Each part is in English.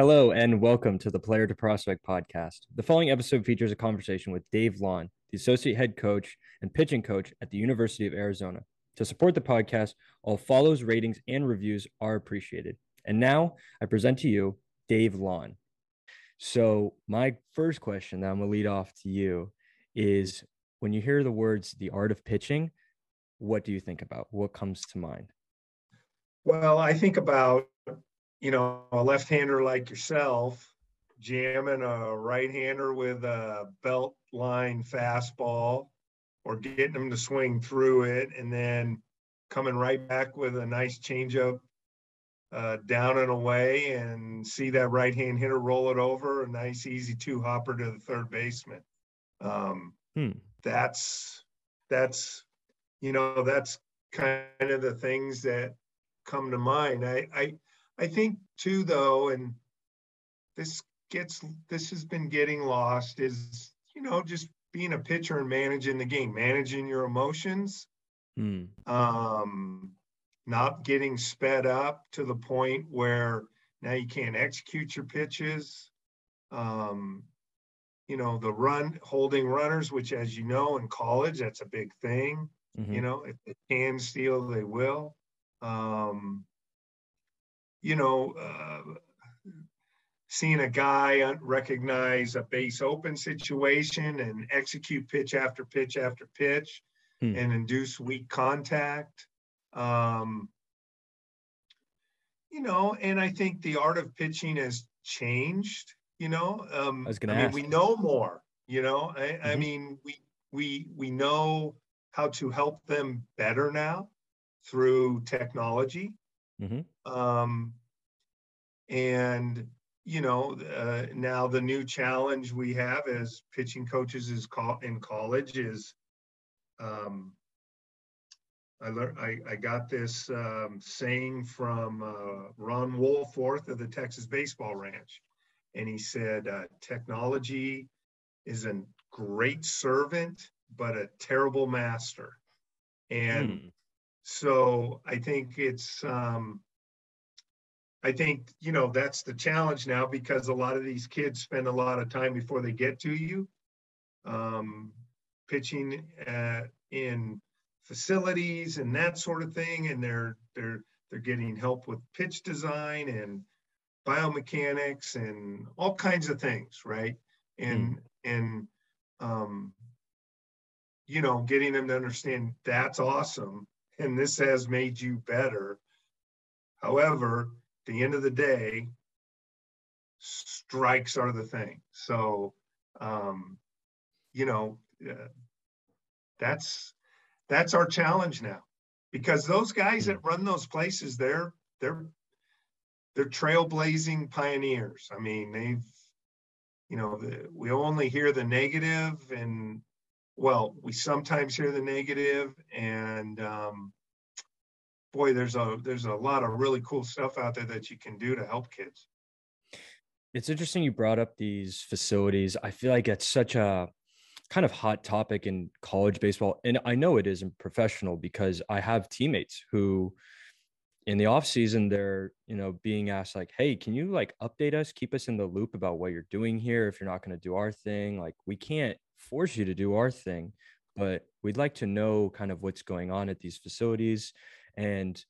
Hello and welcome to the Player to Prospect podcast. The following episode features a conversation with Dave Lawn, the associate head coach and pitching coach at the University of Arizona. To support the podcast, all follows, ratings, and reviews are appreciated. And now I present to you Dave Lawn. So, my first question that I'm going to lead off to you is when you hear the words the art of pitching, what do you think about? What comes to mind? Well, I think about you know, a left-hander like yourself jamming a right-hander with a belt line fastball or getting them to swing through it and then coming right back with a nice changeup uh, down and away and see that right hand hitter roll it over a nice easy two hopper to the third baseman. Um, hmm. That's that's you know that's kind of the things that come to mind. I I I think too, though, and this gets this has been getting lost is you know just being a pitcher and managing the game, managing your emotions, mm. um, not getting sped up to the point where now you can't execute your pitches. Um, you know the run holding runners, which as you know in college that's a big thing. Mm-hmm. You know if they can steal, they will. Um, you know, uh, seeing a guy recognize a base open situation and execute pitch after pitch after pitch hmm. and induce weak contact. Um, you know, and I think the art of pitching has changed. You know, um, I was going to ask. mean, we know more. You know, I, mm-hmm. I mean, we we we know how to help them better now through technology. Mm-hmm. Um, and you know, uh, now the new challenge we have as pitching coaches is call, in college is, um, I learned I, I got this um, saying from uh, Ron Wolforth of the Texas Baseball Ranch, and he said, uh, "Technology is a great servant, but a terrible master." And mm. So I think it's um, I think, you know, that's the challenge now because a lot of these kids spend a lot of time before they get to you um, pitching at, in facilities and that sort of thing. And they're, they're, they're getting help with pitch design and biomechanics and all kinds of things. Right. And, mm. and, um, you know, getting them to understand that's awesome. And this has made you better. However, the end of the day, strikes are the thing. So, um, you know, uh, that's that's our challenge now, because those guys that run those places, they're they're they're trailblazing pioneers. I mean, they've you know, the, we only hear the negative, and well, we sometimes hear the negative, and um, boy, there's a there's a lot of really cool stuff out there that you can do to help kids. It's interesting you brought up these facilities. I feel like it's such a kind of hot topic in college baseball and I know it is in professional because I have teammates who in the off season they're, you know, being asked like, "Hey, can you like update us, keep us in the loop about what you're doing here if you're not going to do our thing? Like we can't force you to do our thing, but we'd like to know kind of what's going on at these facilities and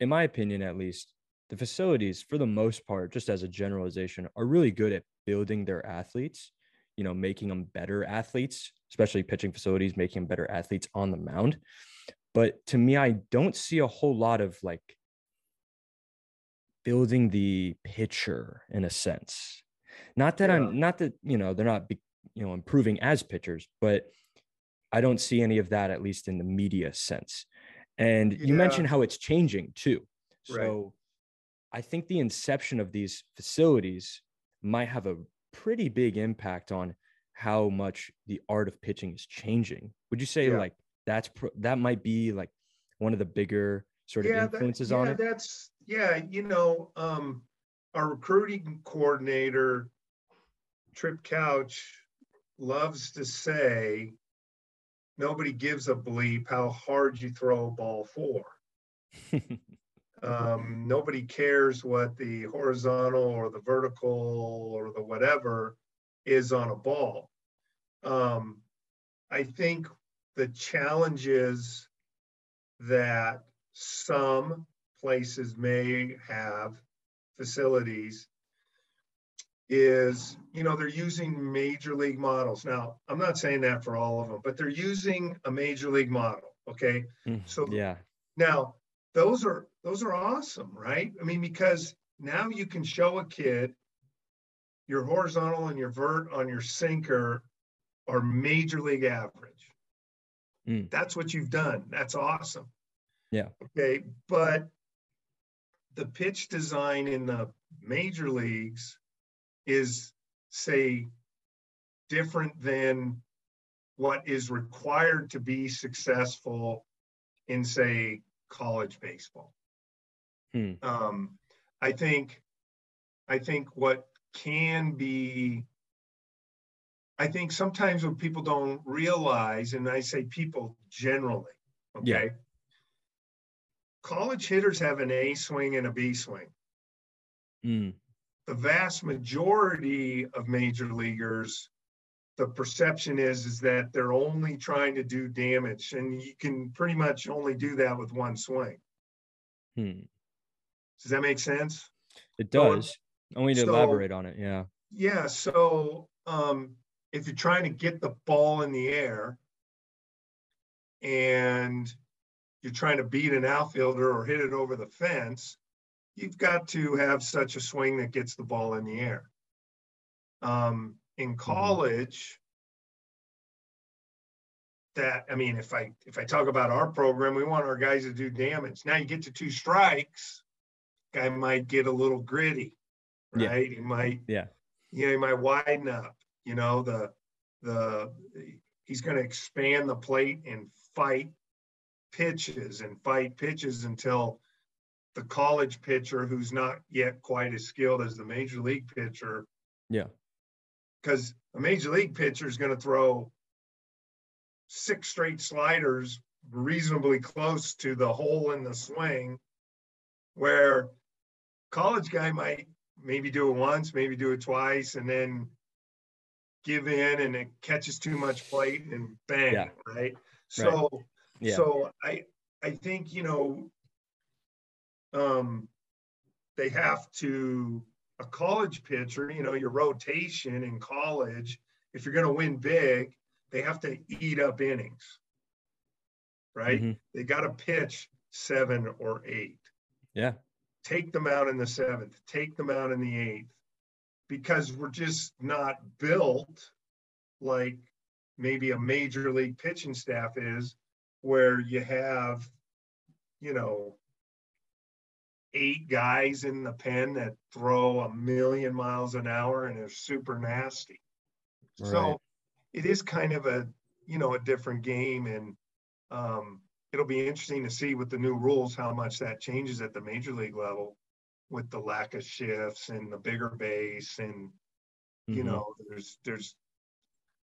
in my opinion, at least, the facilities, for the most part, just as a generalization, are really good at building their athletes, you know, making them better athletes, especially pitching facilities, making them better athletes on the mound. But to me, I don't see a whole lot of like building the pitcher in a sense. Not that yeah. I'm not that, you know, they're not, you know, improving as pitchers, but I don't see any of that, at least in the media sense. And you mentioned how it's changing too. So right. I think the inception of these facilities might have a pretty big impact on how much the art of pitching is changing. Would you say yeah. like that's that might be like one of the bigger sort of influences that, on it? That's yeah, you know, um, our recruiting coordinator Trip Couch loves to say nobody gives a bleep how hard you throw a ball for. Um, nobody cares what the horizontal or the vertical or the whatever is on a ball. Um, I think the challenge is that some places may have facilities is you know they're using major league models. Now i'm not saying that for all of them but they're using a major league model okay? Mm, so yeah. now those are those are awesome right? I mean because now you can show a kid your horizontal and your vert on your sinker are major league average. Mm. that's what you've done. That's awesome. Yeah. Okay but the pitch design in the major leagues is, say, different than what is required to be successful in, say, college baseball. Hmm. Um, I think, I think what can be, I think sometimes what people don't realize, and I say people generally, okay, yeah. college hitters have an A swing and a B swing. Mm the vast majority of major leaguers the perception is is that they're only trying to do damage and you can pretty much only do that with one swing. Hmm. does that make sense? It does. So, only to so, elaborate on it yeah. Yeah so um, if you're trying to get the ball in the air and you're trying to beat an outfielder or hit it over the fence you've got to have such a swing that gets the ball in the air. Um, in mm-hmm. college, that I mean, if I if I talk about our program, we want our guys to do damage. Now you get to two strikes, guy might get a little gritty, right? Yeah. He might, yeah, you know, he might widen up. You know, the the he's going to expand the plate and fight pitches and fight pitches until the college pitcher who's not yet quite as skilled as the major league pitcher. Yeah. Because a major league pitcher is going to throw six straight sliders reasonably close to the hole in the swing, where college guy might maybe do it once, maybe do it twice, and then give in and it catches too much plate and bang, yeah. right? So, right. Yeah. so I I think you know um, they have to a college pitcher, you know, your rotation in college, if you're going to win big, they have to eat up innings, right? Mm-hmm. They got to pitch seven or eight. Yeah. Take them out in the seventh, take them out in the eighth, because we're just not built like maybe a major league pitching staff is, where you have, you know, eight guys in the pen that throw a million miles an hour and are super nasty. Right. So it is kind of a you know a different game, and um, it'll be interesting to see with the new rules how much that changes at the major league level with the lack of shifts and the bigger base and mm-hmm. you know there's there's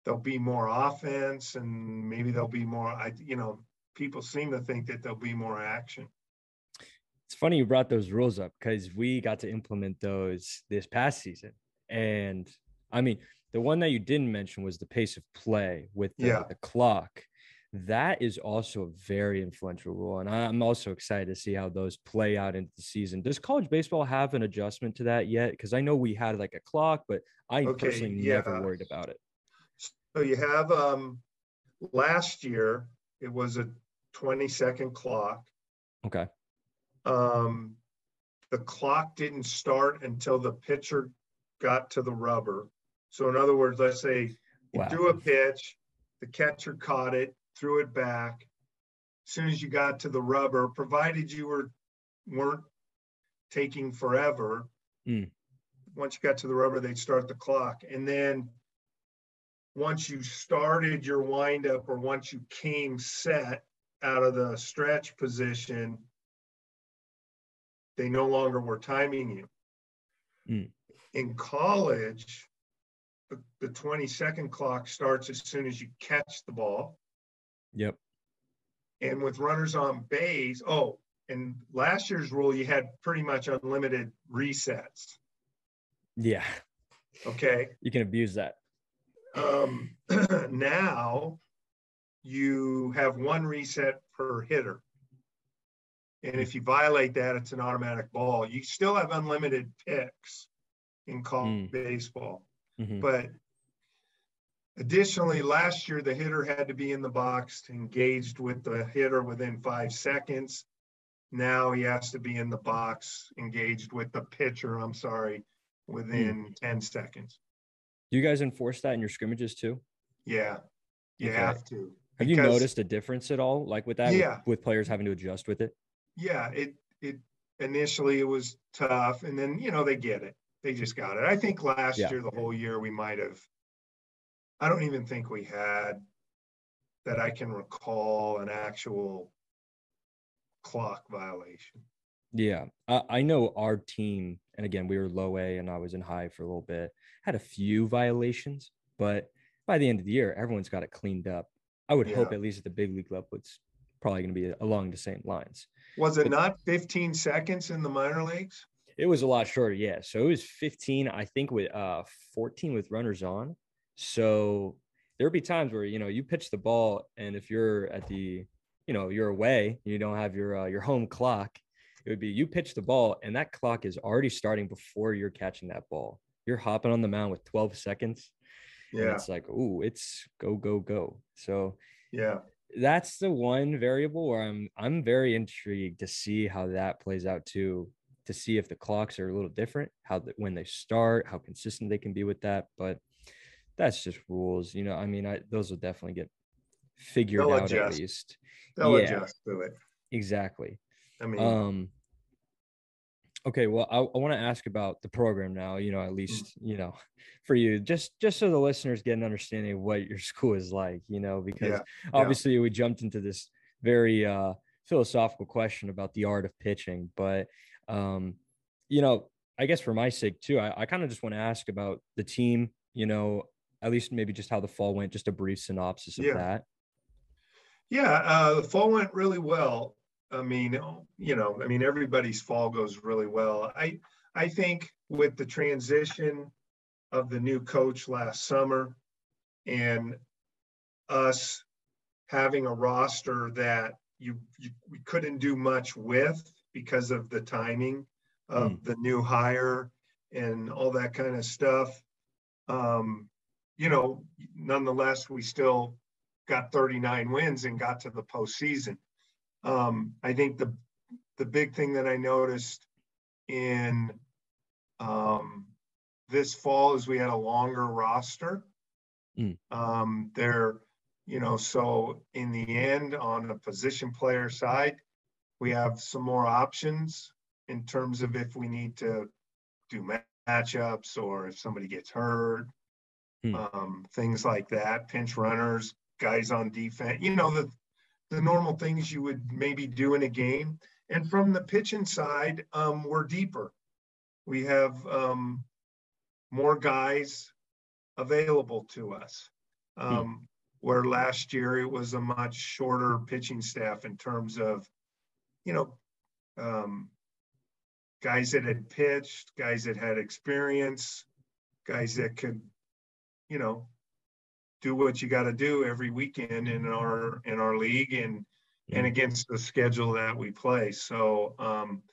there'll be more offense and maybe there'll be more I you know people seem to think that there'll be more action it's funny you brought those rules up because we got to implement those this past season. And I mean, the one that you didn't mention was the pace of play with the, yeah. the clock. That is also a very influential rule. And I'm also excited to see how those play out into the season. Does college baseball have an adjustment to that yet? Because I know we had like a clock, but I okay, personally yeah. never worried about it. So you have um last year it was a 20 second clock. Okay um, the clock didn't start until the pitcher got to the rubber. So in other words, let's say you wow. threw a pitch, the catcher caught it, threw it back. As soon as you got to the rubber, provided you were weren't taking forever, mm. once you got to the rubber, they'd start the clock. And then once you started your windup or once you came set out of the stretch position, they no longer were timing you. Mm. In college, the, the 20 second clock starts as soon as you catch the ball. Yep. And with runners on base, oh, and last year's rule, you had pretty much unlimited resets. Yeah. Okay. You can abuse that. Um, now you have one reset per hitter. And if you violate that, it's an automatic ball. You still have unlimited picks in college mm. baseball. Mm-hmm. But additionally, last year, the hitter had to be in the box engaged with the hitter within five seconds. Now he has to be in the box engaged with the pitcher, I'm sorry, within mm. 10 seconds. Do you guys enforce that in your scrimmages too? Yeah, you okay. have to. Have you noticed a difference at all, like with that? Yeah. With, with, players having to adjust with it. Yeah, it it initially it was tough, and then you know they get it. They just got it. I think last yeah. year, the whole year, we might have. I don't even think we had that I can recall an actual clock violation. Yeah, I, I know our team, and again, we were low A, and I was in high for a little bit. Had a few violations, but by the end of the year, everyone's got it cleaned up. I would yeah. hope at least at the big league level, it's probably going to be along the same lines. Was it but, not 15 seconds in the minor leagues? It was a lot shorter, yeah. So it was 15, I think, with uh 14 with runners on. So there'd be times where you know you pitch the ball, and if you're at the, you know, you're away, you don't have your uh, your home clock. It would be you pitch the ball, and that clock is already starting before you're catching that ball. You're hopping on the mound with 12 seconds yeah. it's like, oh, it's go, go, go. So yeah, that's the one variable where I'm I'm very intrigued to see how that plays out too, to see if the clocks are a little different, how the, when they start, how consistent they can be with that. But that's just rules, you know. I mean, I those will definitely get figured They'll out adjust. at least. They'll yeah, adjust to it. Exactly. I mean, um, okay well i, I want to ask about the program now you know at mm. least you know for you just just so the listeners get an understanding of what your school is like you know because yeah. obviously yeah. we jumped into this very uh philosophical question about the art of pitching but um you know i guess for my sake too i, I kind of just want to ask about the team you know at least maybe just how the fall went just a brief synopsis of yeah. that yeah uh the fall went really well I mean, you know, I mean, everybody's fall goes really well. I I think with the transition of the new coach last summer and us having a roster that you, you we couldn't do much with because of the timing of mm. the new hire and all that kind of stuff. Um, you know, nonetheless, we still got 39 wins and got to the postseason. Um, I think the the big thing that I noticed in um, this fall is we had a longer roster. Mm. Um, there, you know, so in the end, on the position player side, we have some more options in terms of if we need to do matchups or if somebody gets hurt, mm. um, things like that, pinch runners, guys on defense. You know, the the normal things you would maybe do in a game. And from the pitching side, um, we're deeper. We have um, more guys available to us. Hmm. Um, hmm. Where last year it was a much shorter pitching staff in terms of, you know, um, guys that had pitched, guys that had experience, guys that could, you know, do what you got to do every weekend in our in our league and and against the schedule that we play. So, um,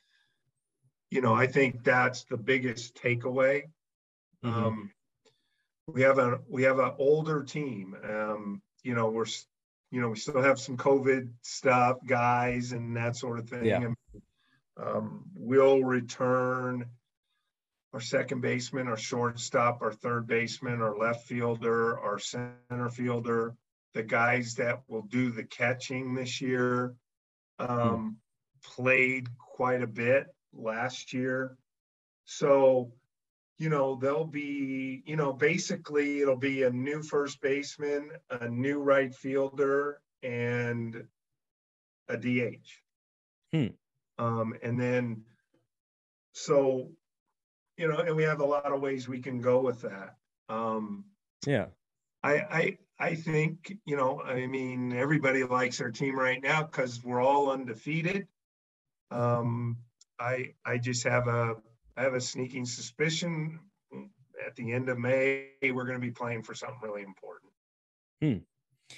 you know, I think that's the biggest takeaway. Mm-hmm. Um, we have a we have an older team. Um, you know, we're you know we still have some COVID stuff, guys, and that sort of thing. Yeah. And, um, we'll return our second baseman, our shortstop, our third baseman, our left fielder, our center fielder, the guys that will do the catching this year um, played quite a bit last year. So, you know, they'll be, you know, basically it'll be a new first baseman, a new right fielder, and a DH. Hmm. Um, and then, so you know, and we have a lot of ways we can go with that. Um, yeah. I, I, I think, you know, I mean, everybody likes our team right now because we're all undefeated. um, I I just have a I have a sneaking suspicion at the end of May we're going to be playing for something really important. Hmm.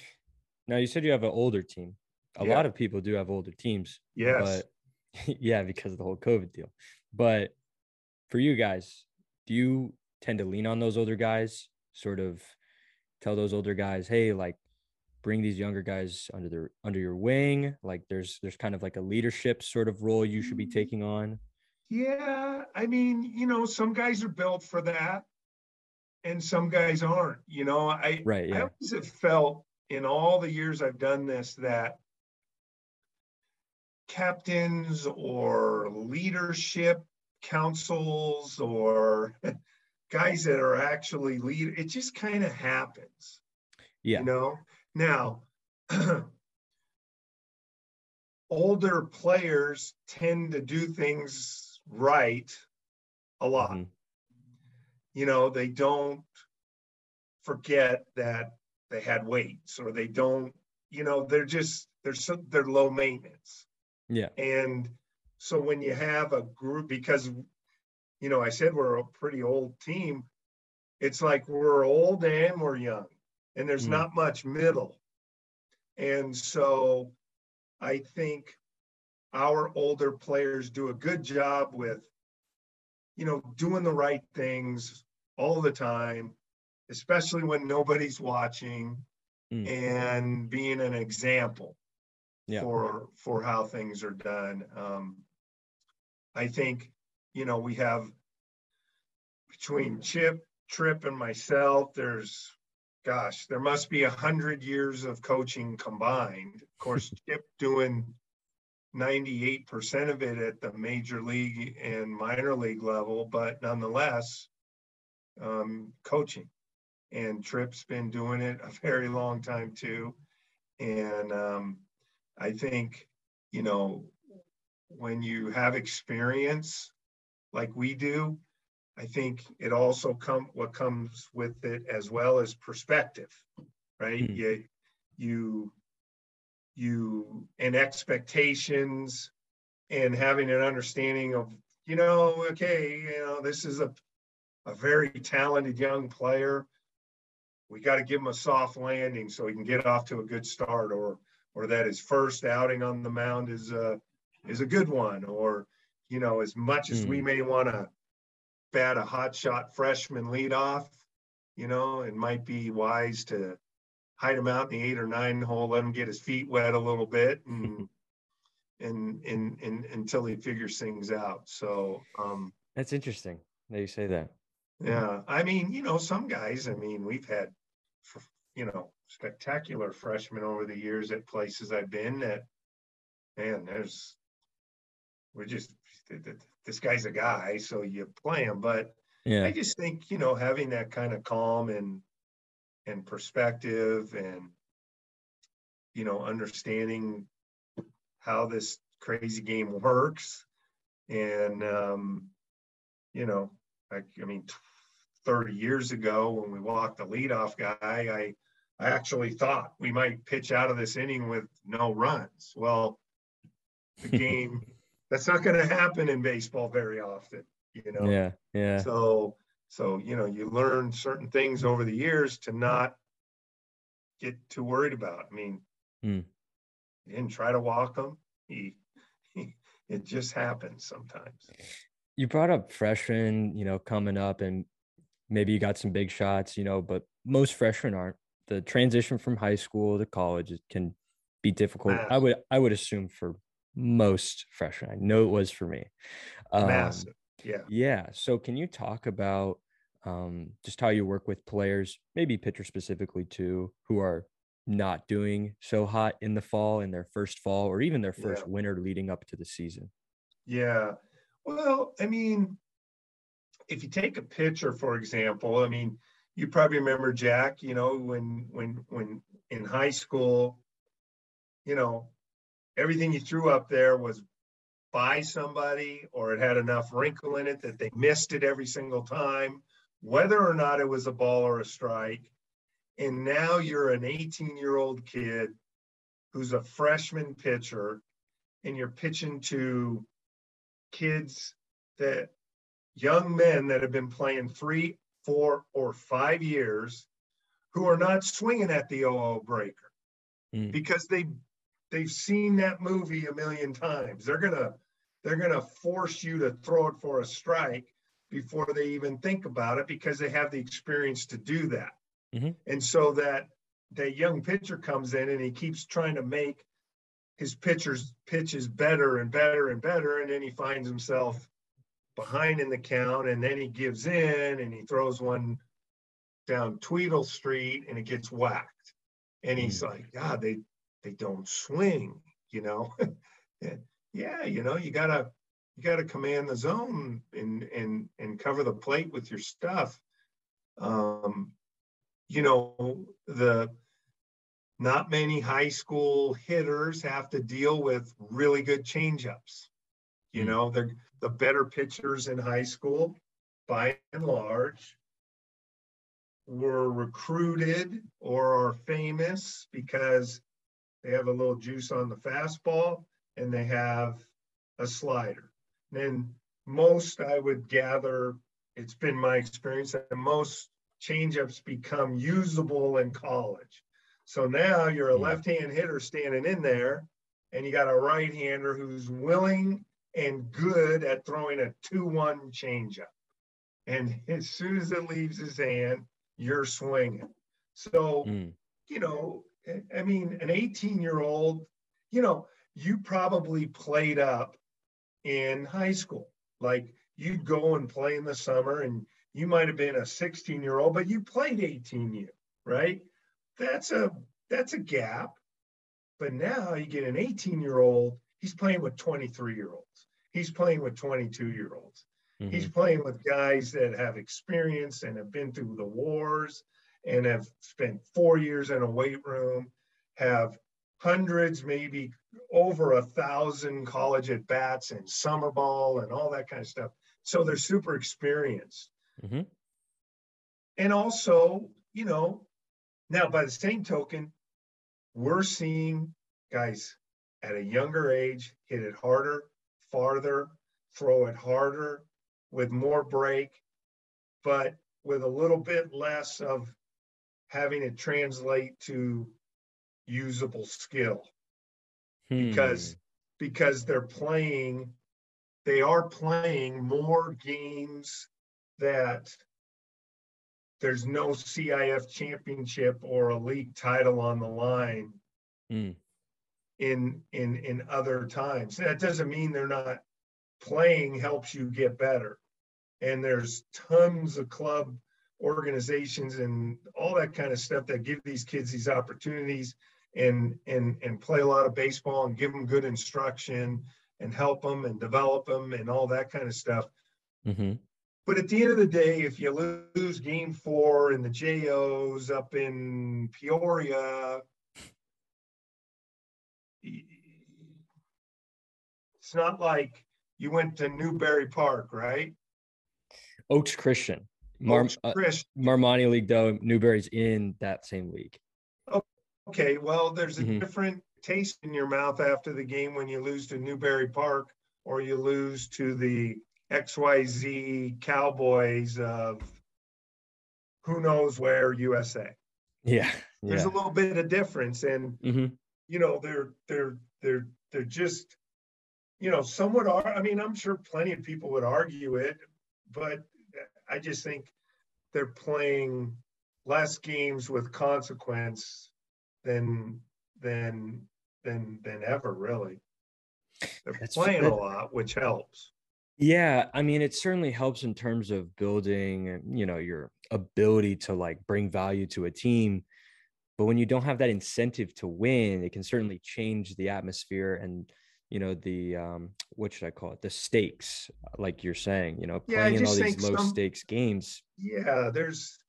Now you said you have an older team. A yeah. lot of people do have older teams. Yes. But yeah, because of the whole COVID deal. But for you guys, do you tend to lean on those older guys? Sort of tell those older guys, hey, like bring these younger guys under their under your wing. Like there's there's kind of like a leadership sort of role you should be mm. taking on. Yeah, I mean, you know, some guys are built for that, and some guys aren't. You know, I right. Yeah. I always have felt in all the years I've done this that captains or leadership councils or guys that are actually lead it just kind of happens. Yeah. You know? Now older players tend to do things right a lot. Mm-hmm. you know they don't forget that they had weights or they don't you know they're just they're so they're low maintenance. Yeah. And so when you have a group because you know i said we're a pretty old team it's like we're old and we're young and there's mm. not much middle and so i think our older players do a good job with you know doing the right things all the time especially when nobody's watching mm. and being an example yeah. for for how things are done um, i think you know we have between chip trip and myself there's gosh there must be a hundred years of coaching combined of course chip doing 98% of it at the major league and minor league level but nonetheless um, coaching and Trip's been doing it a very long time too. And um, I think, you know, when you have experience like we do, I think it also come what comes with it as well as perspective, right? Mm. You, you, you, and expectations, and having an understanding of, you know, okay, you know, this is a, a very talented young player we got to give him a soft landing so he can get off to a good start or or that his first outing on the mound is a is a good one or you know as much as mm. we hmm. may want to bat a hot shot freshman lead off you know it might be wise to hide him out in the eight or nine hole let him get his feet wet a little bit and and, and and until he figures things out so um that's interesting that you say that yeah, I mean, you know, some guys. I mean, we've had, you know, spectacular freshmen over the years at places I've been. That, man, there's, we're just this guy's a guy, so you play him. But yeah. I just think you know having that kind of calm and and perspective and you know understanding how this crazy game works and um, you know I, I mean, 30 years ago when we walked the leadoff guy, I, I actually thought we might pitch out of this inning with no runs. Well, the game, that's not going to happen in baseball very often, you know? Yeah. Yeah. So, so, you know, you learn certain things over the years to not get too worried about. I mean, mm. he didn't try to walk him He, he, it just happens sometimes you brought up freshmen, you know, coming up and maybe you got some big shots, you know, but most freshmen aren't. The transition from high school to college can be difficult. I would I would assume for most freshmen. I know it was for me. Um, Massive. Yeah. Yeah. So can you talk about um, just how you work with players, maybe pitcher specifically too, who are not doing so hot in the fall in their first fall or even their first yeah. winter leading up to the season? Yeah. Well, I mean, if you take a pitcher, for example, I mean, you probably remember Jack, you know, when when when in high school, you know, everything you threw up there was by somebody or it had enough wrinkle in it that they missed it every single time, whether or not it was a ball or a strike. And now you're an 18 year old kid who's a freshman pitcher and you're pitching to kids that young men that have been playing three, four, or five years who are not swinging at the OO breaker mm. because they they've seen that movie a million times. They're gonna they're gonna force you to throw it for a strike before they even think about it because they have the experience to do that. Mm-hmm. And so that that young pitcher comes in and he keeps trying to make his pitcher's pitches better and better and better, and then he finds himself behind in the count, and then he gives in and he throws one down Tweedle Street and it gets whacked. And he's mm. like, God, they they don't swing, you know. yeah, you know, you gotta you gotta command the zone and and and cover the plate with your stuff. Um, you know, the not many high school hitters have to deal with really good changeups. You mm. know, they're the better pitchers in high school, by and large, were recruited or are famous because they have a little juice on the fastball and they have a slider. And then most, I would gather, it's been my experience that most changeups become usable in college. So now you're a left hand hitter standing in there, and you got a right hander who's willing and good at throwing a 2 1 changeup. And as soon as it leaves his hand, you're swinging. So, mm. you know, I mean, an 18 year old, you know, you probably played up in high school. Like you'd go and play in the summer and you might have been a 16 year old, but you played 18 year, right? That's a that's a gap. But now you get an 18 year old, he's playing with 23 year olds. He's playing with 22 year olds. Mm-hmm. He's playing with guys that have experience and have been through the wars and have spent four years in a weight room, have hundreds, maybe over a thousand college at bats and summer ball and all that kind of stuff. So they're super experienced. Mm-hmm. And also, you know, now by the same token, we're seeing guys at a younger age hit it harder, farther, throw it harder, with more break, but with a little bit less of having it translate to usable skill hmm. because because they're playing they are playing more games that there's no CIF championship or a league title on the line hmm. in in in other times. That doesn't mean they're not playing helps you get better and there's tons of club organizations and all that kind of stuff that give these kids these opportunities and and and play a lot of baseball and give them good instruction and help them and develop them and all that kind of stuff. Mm-hmm. But at the end of the day, if you lose game four in the JOs up in Peoria, it's not like you went to Newbury Park, right? Oaks Christian. Mar- uh, Marmonte League, though, Newbury's in that same league. Okay, well, there's a mm-hmm. different taste in your mouth after the game when you lose to Newbury Park or you lose to the XYZ Cowboys of who knows where USA. Yeah. There's yeah. a little bit of difference. And mm-hmm. you know, they're they're they're they're just, you know, some would are I mean, I'm sure plenty of people would argue it, but I just think they're playing less games with consequence than than than than ever really. They're That's playing a lot, which helps. Yeah, I mean, it certainly helps in terms of building, you know, your ability to like bring value to a team. But when you don't have that incentive to win, it can certainly change the atmosphere and you know the um what should i call it? The stakes like you're saying you know playing in all these low some, stakes games. Yeah there's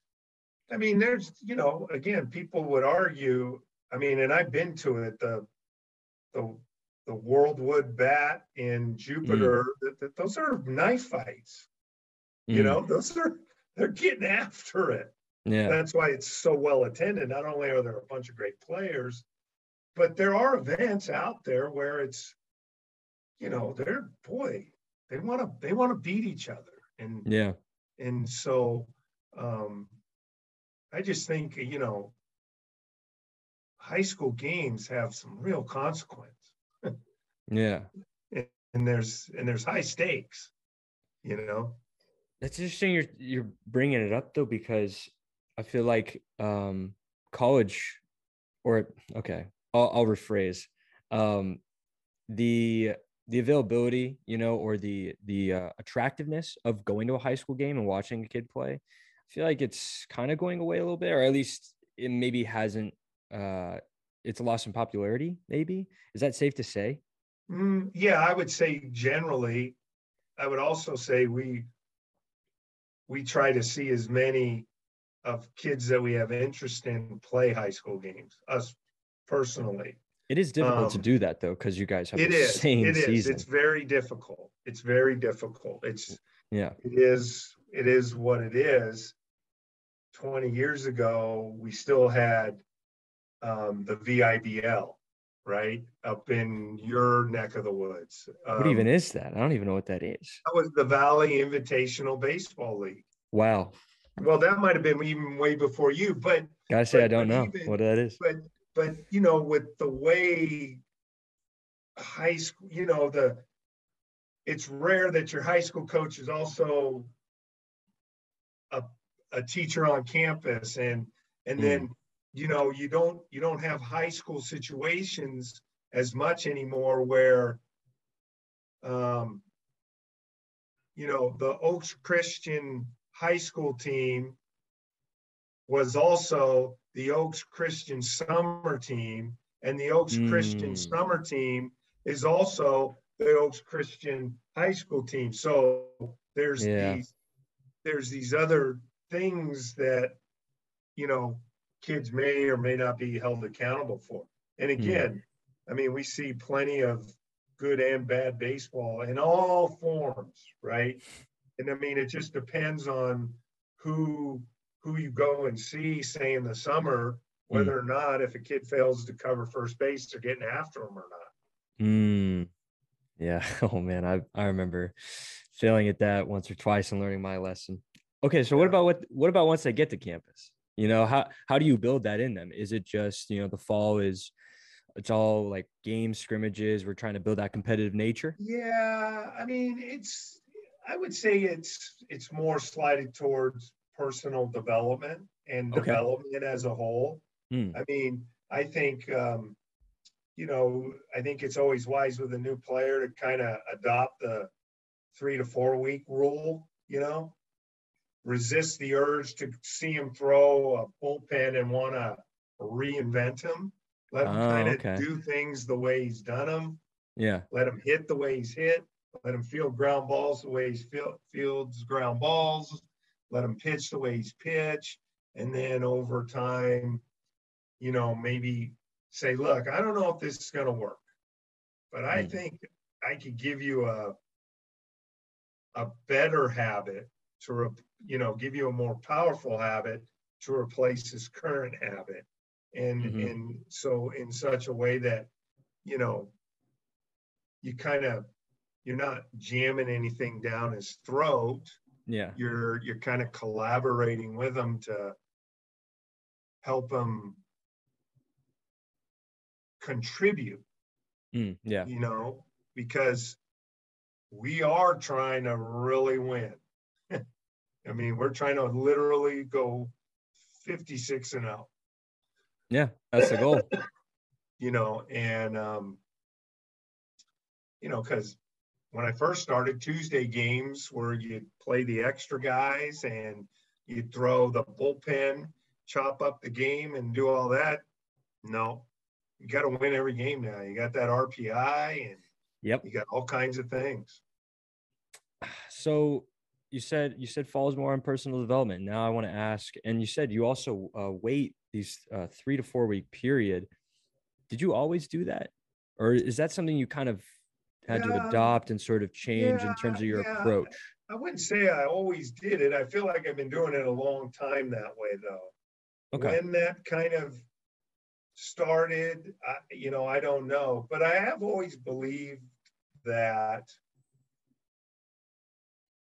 i mean there's you know again people would argue i mean and i've been to it the the the World Wood Bat in jupiter mm. th- th- those are knife fights. Mm. you know those are they're getting after it. Yeah. That's why it's so well attended. Not only are there a bunch of great players but there are events out there where it's you know, they're boy, they want to they want to beat each other, and yeah, and so um, I just think you know, high school games have some real consequence. yeah, and, and there's and there's high stakes, you know. That's interesting. You're you're bringing it up though because I feel like um, college, or okay, I'll, I'll rephrase. Um, the the availability, you know, or the the uh, attractiveness of going to a high school game and watching a kid play, I feel like it's kind of going away a little bit, or at least it maybe hasn't. Uh, it's lost in popularity. Maybe is that safe to say? Mm, yeah, I would say generally. I would also say we we try to see as many of kids that we have interest in play high school games. Us personally, it is difficult um, to do that though, because you guys have it is, it season. Is. It's very difficult. It's very difficult. It's yeah. It is. It is what it is. Twenty years ago, we still had um, the VIBL, right up in your neck of the woods. Um, what even is that? I don't even know what that is. That was the Valley Invitational Baseball League. Wow. Well, that might have been even way before you, but gotta say but, I don't know even, what that is. But but you know, with the way high school, you know, the it's rare that your high school coach is also a, a teacher on campus and and mm. then you know you don't you don't have high school situations as much anymore where um you know the oaks christian high school team was also the Oaks Christian summer team, and the Oaks mm. Christian summer team is also the Oaks Christian high school team. So there's yeah. these there's these other things that you know kids may or may not be held accountable for. And hmm. again, mm. I mean, we see plenty of good and bad baseball in all forms, right? And I mean, it just depends on who who you go and see, say in the summer, whether mm. or not if a kid fails to cover first base, they're getting after him or not. Mm. Yeah. Oh man, I I remember failing at that once or twice and learning my lesson. Okay, so yeah. what about what what about once they get to campus? You know, how how do you build that in them? Is it just, you know, the fall is it's all like game scrimmages, we're trying to build that competitive nature? Yeah, I mean, it's I would say it's it's more slided towards personal development and okay. development as a whole. Mm. I mean, I think, um, you know, I think it's always wise with a new player to kind of adopt the three to four week rule, you know, resist the urge to see him throw a bullpen and want to reinvent him. Let him oh, kind of okay. do things the way he's done them. Yeah. Let him hit the way he's hit. Let him field ground balls the way he fields ground balls let him pitch the way he's pitched. And then over time, you know, maybe say, look, I don't know if this is going to work, but I mm-hmm. think I could give you a, a better habit to, re- you know, give you a more powerful habit to replace his current habit. And, mm-hmm. and so in such a way that, you know, you kind of, you're not jamming anything down his throat yeah. you're you're kind of collaborating with them to help them contribute. Mm, yeah. You know because we are trying to really win. I mean we're trying to literally go 56 and out yeah that's the goal. You know and um you know because when I first started, Tuesday games where you'd play the extra guys and you'd throw the bullpen, chop up the game, and do all that. No, you got to win every game now. You got that RPI, and yep, you got all kinds of things. So you said you said falls more on personal development. Now I want to ask, and you said you also uh, wait these uh, three to four week period. Did you always do that, or is that something you kind of had yeah, to adopt and sort of change yeah, in terms of your yeah. approach? I wouldn't say I always did it. I feel like I've been doing it a long time that way, though. Okay. When that kind of started, I, you know, I don't know, but I have always believed that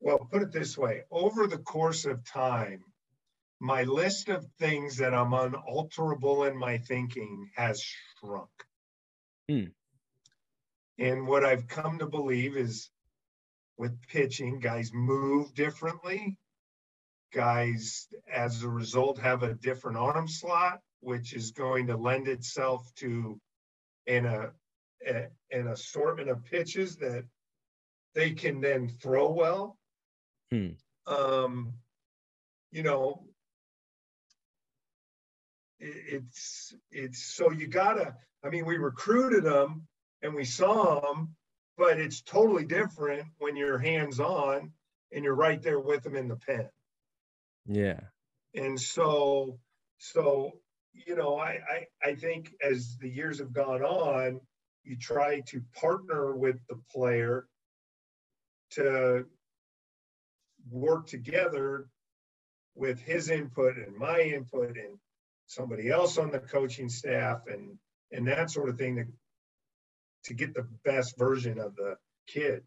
well, put it this way over the course of time, my list of things that I'm unalterable in my thinking has shrunk. Hmm. And what I've come to believe is with pitching, guys move differently. Guys, as a result, have a different arm slot, which is going to lend itself to in a, a an assortment of pitches that they can then throw well Hmm. Um, you know, it, it's it's so you gotta. I mean, we recruited them and we saw them, but it's totally different when you're hands on and you're right there with them in the pen. Yeah. And so, so you know, I, I I think as the years have gone on, you try to partner with the player to work together with his input and my input and somebody else on the coaching staff and and that sort of thing to to get the best version of the kid.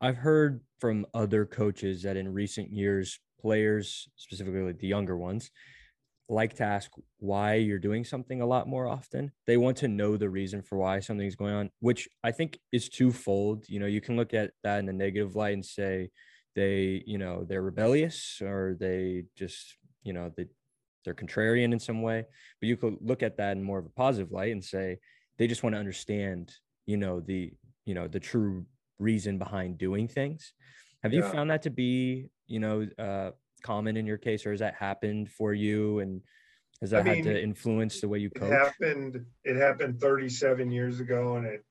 I've heard from other coaches that in recent years, players, specifically the younger ones, like to ask why you're doing something a lot more often. They want to know the reason for why something's going on, which I think is twofold. You know, you can look at that in a negative light and say, they you know they're rebellious or they just you know they they're contrarian in some way but you could look at that in more of a positive light and say they just want to understand you know the you know the true reason behind doing things have yeah. you found that to be you know uh common in your case or has that happened for you and has that I mean, had to influence the way you coach it happened it happened 37 years ago and it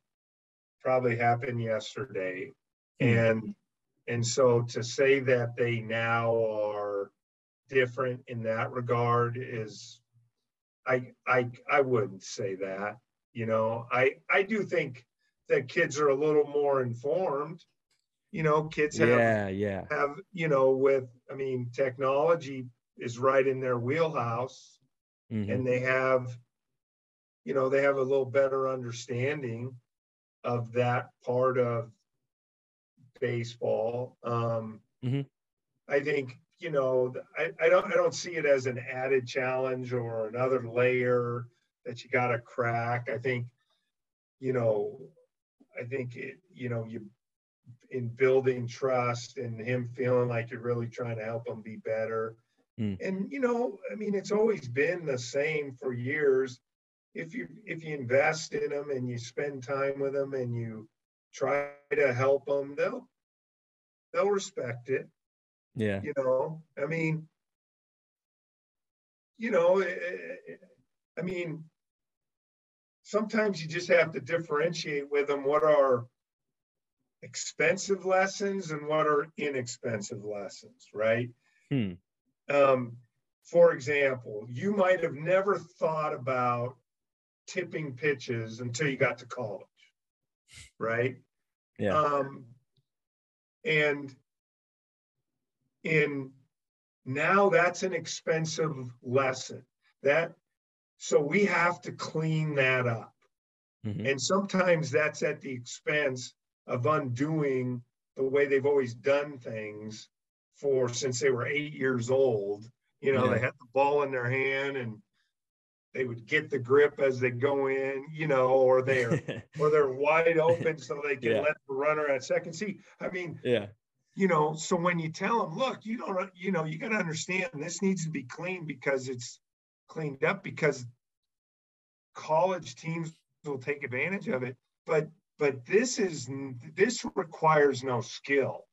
probably happened yesterday mm-hmm. and and so to say that they now are different in that regard is I I I wouldn't say that. You know, I I do think that kids are a little more informed. You know, kids have yeah, yeah. have, you know, with I mean, technology is right in their wheelhouse mm-hmm. and they have you know, they have a little better understanding of that part of baseball. Um, mm-hmm. I think you know I, I don't I don't see it as an added challenge or another layer that you got to crack. I think you know I think it you know you in building trust and him feeling like you're really trying to help him be better. Mm. And you know, I mean, it's always been the same for years. If you if you invest in them and you spend time with them and you try to help them, they'll they'll respect it. Yeah. You know, I mean, you know, eh, eh, eh, I mean, sometimes you just have to differentiate with them what are expensive lessons and what are inexpensive lessons, right? Hmm. Um, for example, you might have never thought about tipping pitches until you got to college, right? Yeah. Um, and in now that's an expensive lesson that so we have to clean that up mm-hmm. and sometimes that's at the expense of undoing the way they've always done things for since they were eight years old you know yeah. they had the ball in their hand and they would get the grip as they go in, you know, or they're or they're wide open so they can yeah. let the runner at second. See, I mean, yeah, you know, so when you tell them, look, you don't, you know, you got to understand this needs to be clean because it's cleaned up because college teams will take advantage of it, but but this is this requires no skill.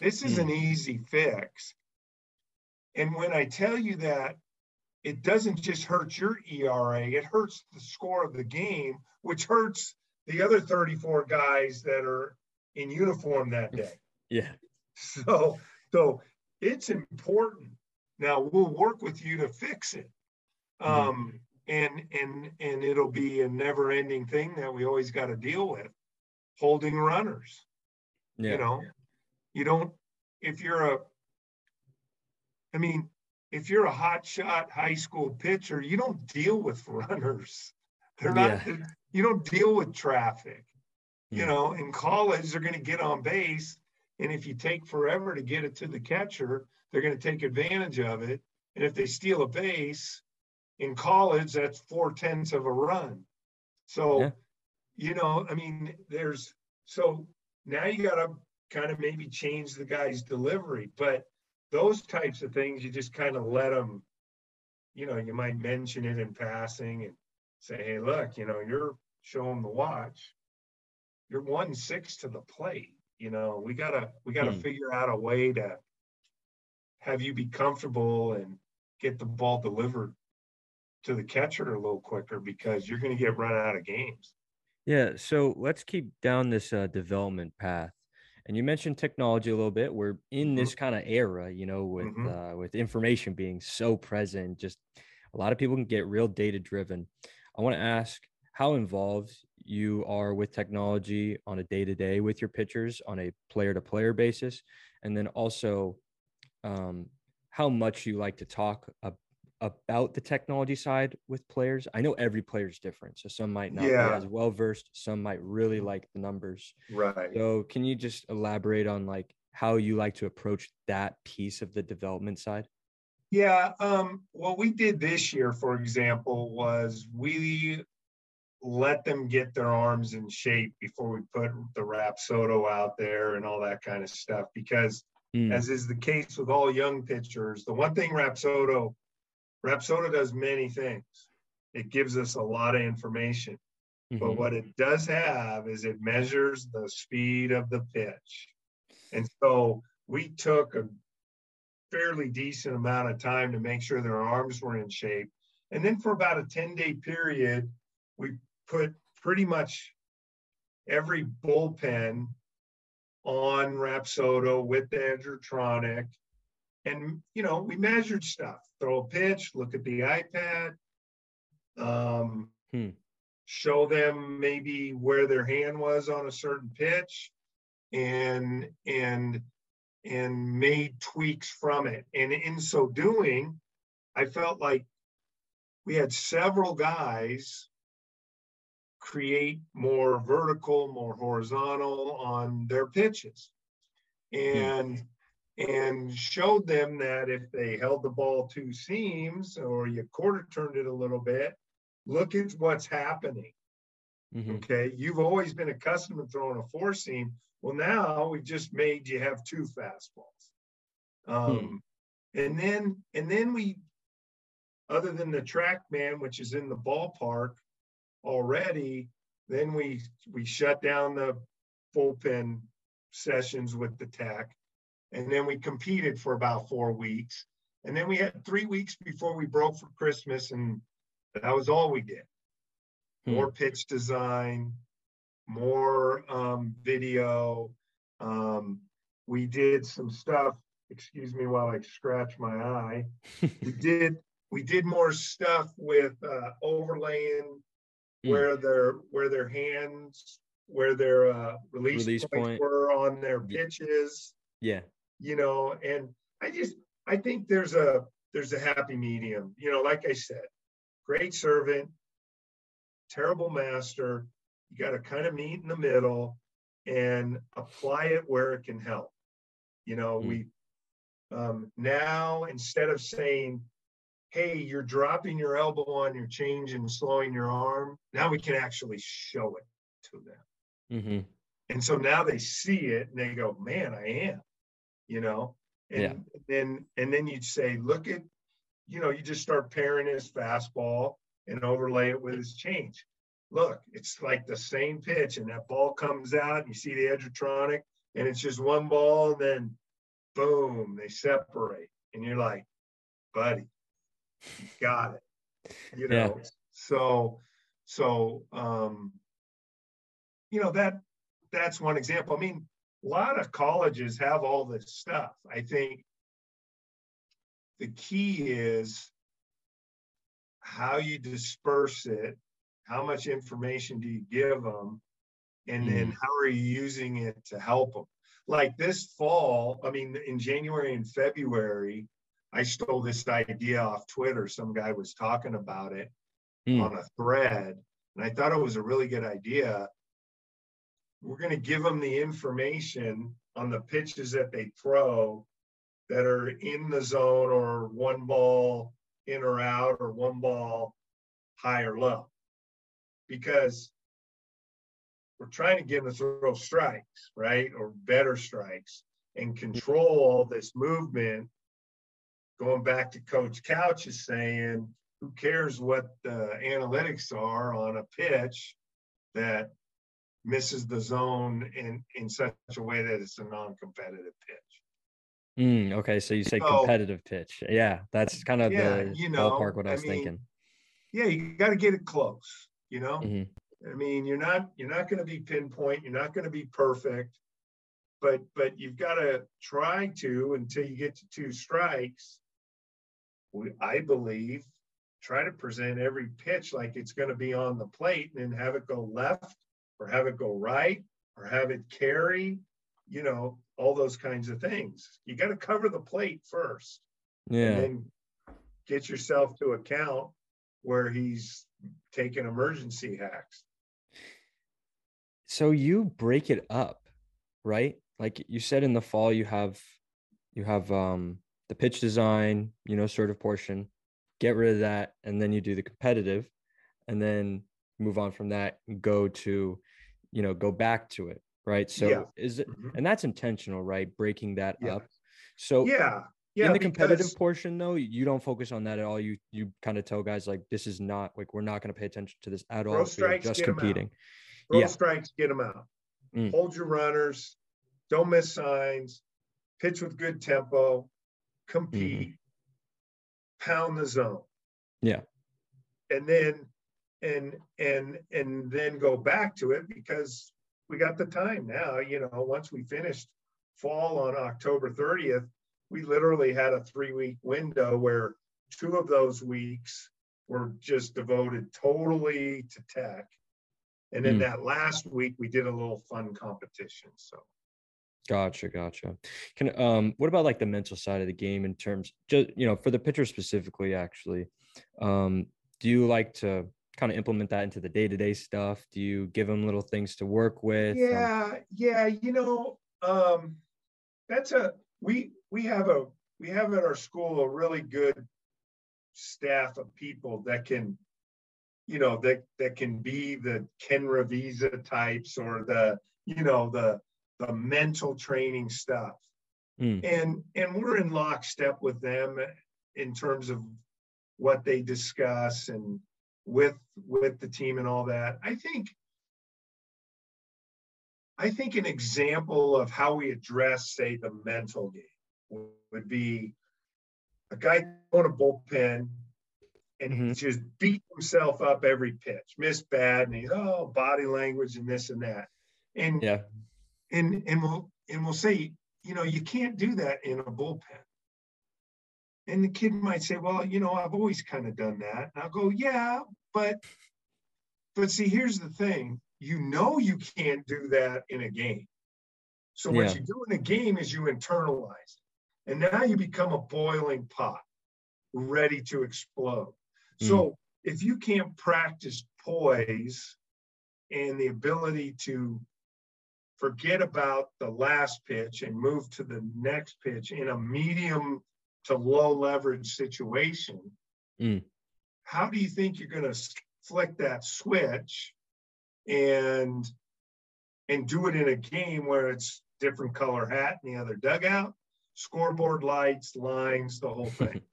This is an hmm. easy fix. And when I tell you that it doesn't just hurt your ERA, it hurts the score of the game, which hurts the other 34 guys that are in uniform that day. Yeah. So, so it's important. Now we'll work with you to fix it. Mm-hmm. Um, and and and it'll be a never-ending thing that we always got to deal with. Holding runners. Yeah. You know, you don't if you're a I mean, if you're a hot shot high school pitcher, you don't deal with runners. They're not, yeah. you don't deal with traffic. You hmm. know, in college, they're going to get on base. And if you take forever to get it to the catcher, they're going to take advantage of it. And if they steal a base in college, that's four tenths of a run. So, yeah. you know, I mean, there's so now you got to kind of maybe change the guy's delivery. But those types of things, you just kind of let them, you know, you might mention it in passing and say, hey, look, you know, you're showing the watch. You're one six to the plate. You know, we gotta we gotta hmm. figure out a way to have you be comfortable and get the ball delivered to the catcher a little quicker because you're going to get run out of games. Yeah. So let's keep down this uh, development path. And you mentioned technology a little bit. We're in mm-hmm. this kind of era, you know, with mm-hmm. uh, with information being so present. Just a lot of people can get real data driven. I want to ask how involved you are with technology on a day to day with your pitchers on a player to player basis, and then also um, how much you like to talk about the technology side with players. I know every player is different, so some might not yeah. be as well versed. Some might really like the numbers. Right. So, can you just elaborate on like how you like to approach that piece of the development side? Yeah. Um, what we did this year, for example, was we let them get their arms in shape before we put the Rapsodo out there and all that kind of stuff. Because, mm. as is the case with all young pitchers, the one thing Rapsodo Rapsodo does many things. It gives us a lot of information. Mm-hmm. But what it does have is it measures the speed of the pitch. And so we took a fairly decent amount of time to make sure their arms were in shape. And then for about a 10 day period, we put pretty much every bullpen on Rapsodo with the Edgertronic and you know we measured stuff throw a pitch look at the ipad um, hmm. show them maybe where their hand was on a certain pitch and and and made tweaks from it and in so doing i felt like we had several guys create more vertical more horizontal on their pitches hmm. and and showed them that if they held the ball two seams or you quarter turned it a little bit, look at what's happening. Mm-hmm. Okay. You've always been accustomed to throwing a four seam. Well, now we just made you have two fastballs. Um, hmm. And then, and then we, other than the TrackMan, which is in the ballpark already, then we we shut down the bullpen sessions with the tech and then we competed for about four weeks. And then we had three weeks before we broke for Christmas, and that was all we did. Hmm. More pitch design, more um, video. Um, we did some stuff. Excuse me while I scratch my eye. we did we did more stuff with uh, overlaying hmm. where their where their hands where their uh, release, release points point. were on their pitches. Yeah you know, and I just I think there's a there's a happy medium. You know, like I said, great servant, terrible master. You got to kind of meet in the middle and apply it where it can help. You know, mm. we um, now instead of saying, "Hey, you're dropping your elbow on your change and slowing your arm," now we can actually show it to them. Mm-hmm. And so now they see it and they go, "Man, I am." You know? And yeah. then and then you'd say look at you know you just start pairing his fastball and overlay it with his change. Look it's like the same pitch and that ball comes out and you see the edgertronic and it's just one ball and then boom they separate. And you're like buddy you got it you know? Yeah. so so um you know that that's one example. I mean a lot of colleges have all this stuff. I think the key is how you disperse it, how much information do you give them, and then mm. how are you using it to help them? Like this fall, I mean, in January and February, I stole this idea off Twitter. Some guy was talking about it mm. on a thread, and I thought it was a really good idea we're going to give them the information on the pitches that they throw that are in the zone or one ball in or out or one ball high or low because we're trying to get them to throw strikes, right? Or better strikes and control all this movement. Going back to Coach Couch is saying, who cares what the analytics are on a pitch that misses the zone in, in such a way that it's a non-competitive pitch. Mm, okay, so you say so, competitive pitch. Yeah, that's kind of yeah, the you know, ballpark what I was mean, thinking. Yeah, you got to get it close. You know, mm-hmm. I mean, you're not you're not going to be pinpoint. You're not going to be perfect, but but you've got to try to until you get to two strikes. I believe try to present every pitch like it's going to be on the plate and then have it go left or have it go right or have it carry, you know, all those kinds of things. You got to cover the plate first. Yeah. And then get yourself to account where he's taking emergency hacks. So you break it up, right? Like you said in the fall you have you have um the pitch design, you know, sort of portion get rid of that, and then you do the competitive, and then move on from that and go to, you know, go back to it, right? So yeah. is it, mm-hmm. and that's intentional, right? Breaking that yeah. up. So yeah, yeah. In the competitive because... portion, though, you don't focus on that at all. You you kind of tell guys like, this is not like we're not going to pay attention to this at all. Strikes, just competing. Throw yeah. strikes, get them out. Mm. Hold your runners. Don't miss signs. Pitch with good tempo. Compete. Mm-hmm pound the zone. Yeah. And then and and and then go back to it because we got the time now. You know, once we finished fall on October 30th, we literally had a three week window where two of those weeks were just devoted totally to tech. And then mm. that last week we did a little fun competition. So Gotcha, gotcha. Can um, what about like the mental side of the game in terms, just you know, for the pitcher specifically? Actually, um, do you like to kind of implement that into the day to day stuff? Do you give them little things to work with? Yeah, um, yeah. You know, um, that's a we we have a we have at our school a really good staff of people that can you know that that can be the ken ravizza types or the you know the the mental training stuff. Mm. And and we're in lockstep with them in terms of what they discuss and with with the team and all that. I think I think an example of how we address, say, the mental game would be a guy on a bullpen and mm-hmm. he just beat himself up every pitch, missed bad, and he's oh body language and this and that. And yeah, and and we'll and we'll say, you know, you can't do that in a bullpen. And the kid might say, well, you know, I've always kind of done that. And I'll go, yeah, but but see, here's the thing. You know you can't do that in a game. So what yeah. you do in a game is you internalize it. And now you become a boiling pot, ready to explode. Mm. So if you can't practice poise and the ability to forget about the last pitch and move to the next pitch in a medium to low leverage situation, mm. how do you think you're going to flick that switch and and do it in a game where it's different color hat in the other dugout, scoreboard lights, lines, the whole thing.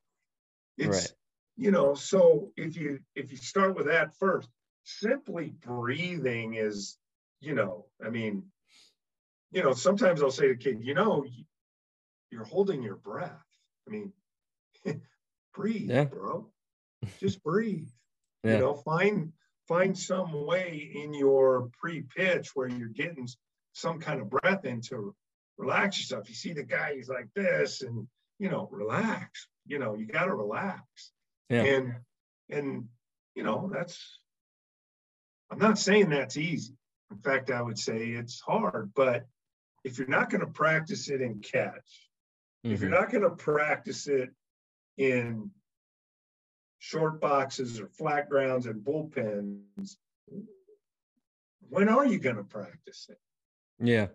It's right. you know, so if you if you start with that first, simply breathing is, you know, I mean, you know, sometimes I'll say to kid, you know, you're holding your breath. I mean, breathe, yeah. bro. Just breathe. Yeah. You know, find find some way in your pre-pitch where you're getting some kind of breath in to relax yourself. You see the guy, he's like this, and you know, relax. You know, you got to relax. Yeah. And and you know, that's. I'm not saying that's easy. In fact, I would say it's hard, but if you're not going to practice it in catch, mm-hmm. if you're mm-hmm. not going to practice it in short boxes or flat grounds and bullpens, when are you going to practice it? Yeah.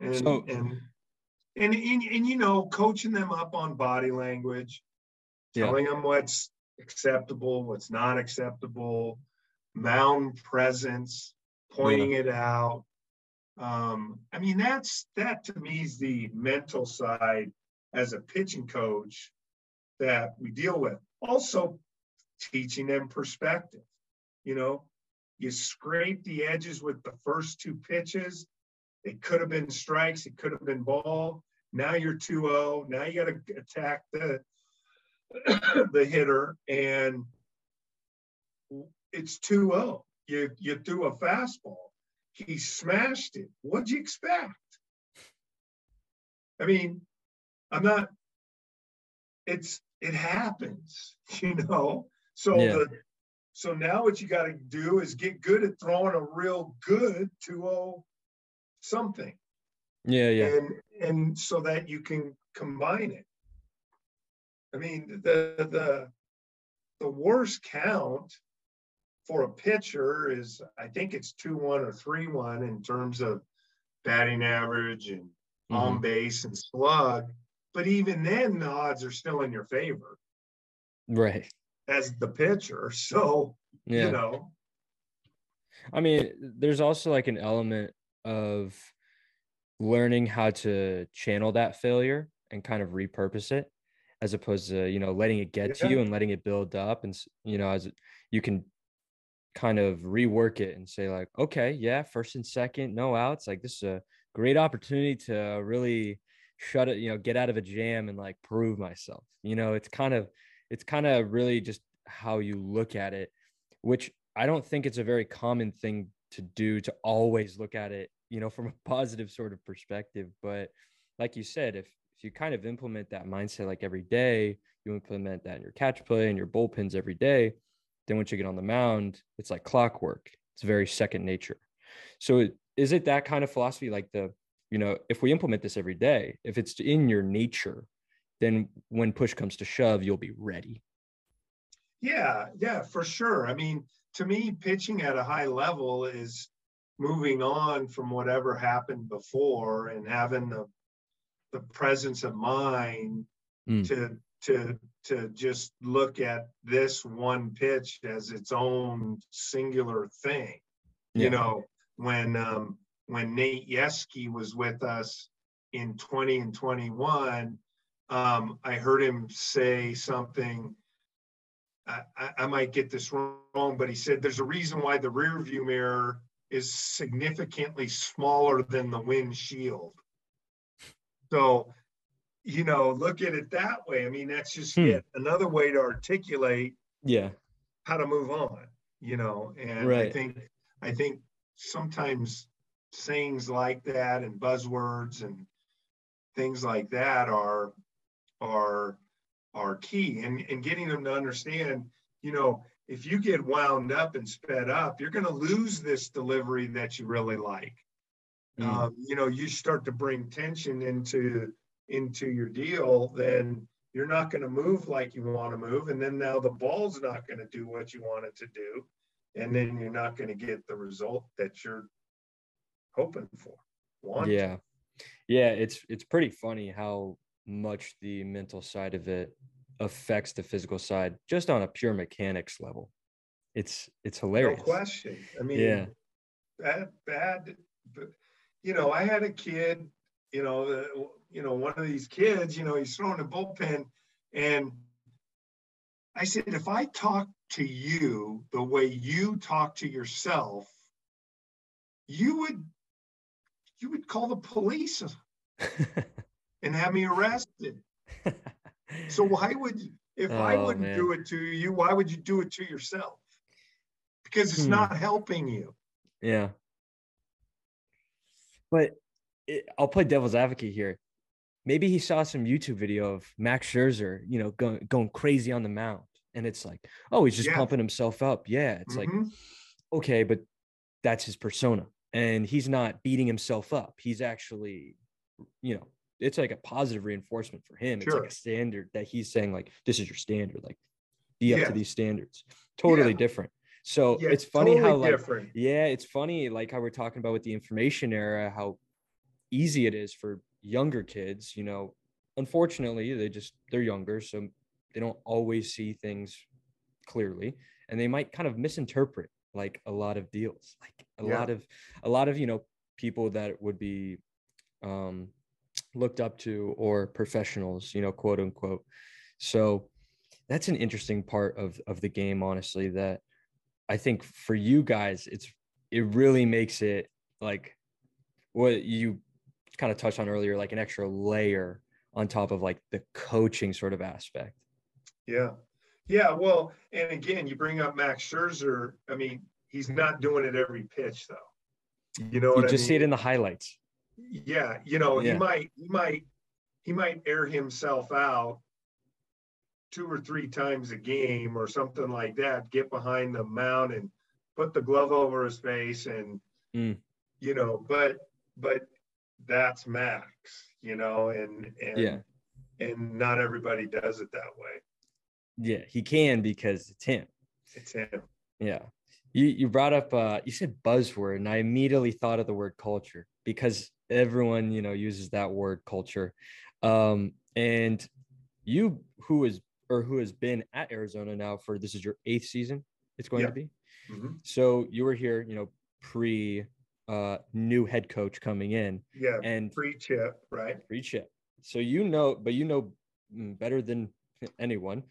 And, so, and, and, and, and, you know, coaching them up on body language, telling yeah. them what's acceptable, what's not acceptable, mound presence, pointing yeah. it out. Um, I mean, that's that to me is the mental side as a pitching coach that we deal with. Also, teaching them perspective. You know, you scrape the edges with the first two pitches. It could have been strikes, it could have been ball. Now you're 2 0. Now you got to attack the the hitter, and it's 2 0. You, you threw a fastball. He smashed it. What'd you expect? I mean, I'm not, it's, it happens, you know? So yeah. the, so now what you got to do is get good at throwing a real good 2-0 something. Yeah, yeah. And and so that you can combine it. I mean, the the the worst count for a pitcher is I think it's two one or three one in terms of batting average and mm-hmm. on base and slug. But even then, the odds are still in your favor. Right. As the pitcher. So, yeah. you know. I mean, there's also like an element of learning how to channel that failure and kind of repurpose it as opposed to, you know, letting it get yeah. to you and letting it build up. And, you know, as you can kind of rework it and say like okay yeah first and second no outs. Like this is a great opportunity to really shut it you know get out of a jam and like prove myself you know? It's kind of it's kind of really just how you look at it which i don't think it's a very common thing to do to always look at it you know from a positive sort of perspective but like you said if if you kind of implement that mindset like every day you implement that in your catch play and your bullpens every day then once you get on the mound, it's like clockwork. It's very second nature. So is it that kind of philosophy like the, you know, if we implement this every day, if it's in your nature, then when push comes to shove, you'll be ready. Yeah, yeah, for sure. I mean, to me, pitching at a high level is moving on from whatever happened before and having the the presence of mind mm. to to to just look at this one pitch as its own singular thing. Yeah. You know, when um, when Nate Yeskie was with us in 20 and 21, um, I heard him say something. I, I, I might get this wrong, but he said there's a reason why the rear view mirror is significantly smaller than the windshield. So you know, look at it that way. I mean, that's just hmm. yet another way to articulate yeah how to move on, you know. And right. I think I think sometimes sayings like that and buzzwords and things like that are are are key and, and getting them to understand, you know, if you get wound up and sped up, you're going to lose this delivery that you really like. Mm. Um, you know, you start to bring tension into into your deal, then you're not going to move like you want to move. And then now the ball's not going to do what you want it to do. And then you're not going to get the result that you're hoping for. Want yeah. Yeah. It's, it's pretty funny how much the mental side of it affects the physical side just on a pure mechanics level. It's, it's hilarious. No question. I mean, yeah. bad, bad, but, you know, I had a kid, you know, you know, one of these kids, you know, he's throwing a bullpen. And I said, if I talk to you the way you talk to yourself, you would you would call the police and have me arrested. so why would you, if oh, I wouldn't man. do it to you, why would you do it to yourself? Because it's hmm. not helping you. Yeah. But it, I'll play devil's advocate here maybe he saw some YouTube video of Max Scherzer, you know, going going crazy on the mound, and it's like, oh, he's just yeah. pumping himself up. Yeah, it's mm-hmm. like, okay, but that's his persona, and he's not beating himself up. He's actually, you know, it's like a positive reinforcement for him. Sure. It's like a standard that he's saying, like, this is your standard, like, be up yeah. to these standards. Totally yeah. different. So yeah, it's funny totally how like different. yeah, it's funny like how we're talking about with the information era, how easy it is for younger kids, you know, unfortunately they just they're younger, so they don't always see things clearly and they might kind of misinterpret like a lot of deals like a yeah. lot of a lot of you know people that would be um looked up to or professionals you know quote unquote so that's an interesting part of of the game honestly that i think for you guys it's it really makes it like what you kind of touched on earlier like an extra layer on top of like the coaching sort of aspect yeah yeah, well, and again, you bring up Max Scherzer. I mean, he's not doing it every pitch, though. You know, you just I mean? see it in the highlights. Yeah, you know, yeah. he might, he might, he might air himself out two or three times a game or something like that. Get behind the mound and put the glove over his face, and mm. you know, but but that's Max, you know, and and yeah. and not everybody does it that way. Yeah, he can because it's him. It's him. Yeah. You you brought up uh you said buzzword and I immediately thought of the word culture because everyone, you know, uses that word culture. Um and you who is or who has been at Arizona now for this is your eighth season, it's going yeah. to be. Mm-hmm. So you were here, you know, pre uh new head coach coming in. Yeah. And free chip, right? Free chip. So you know, but you know mm, better than anyone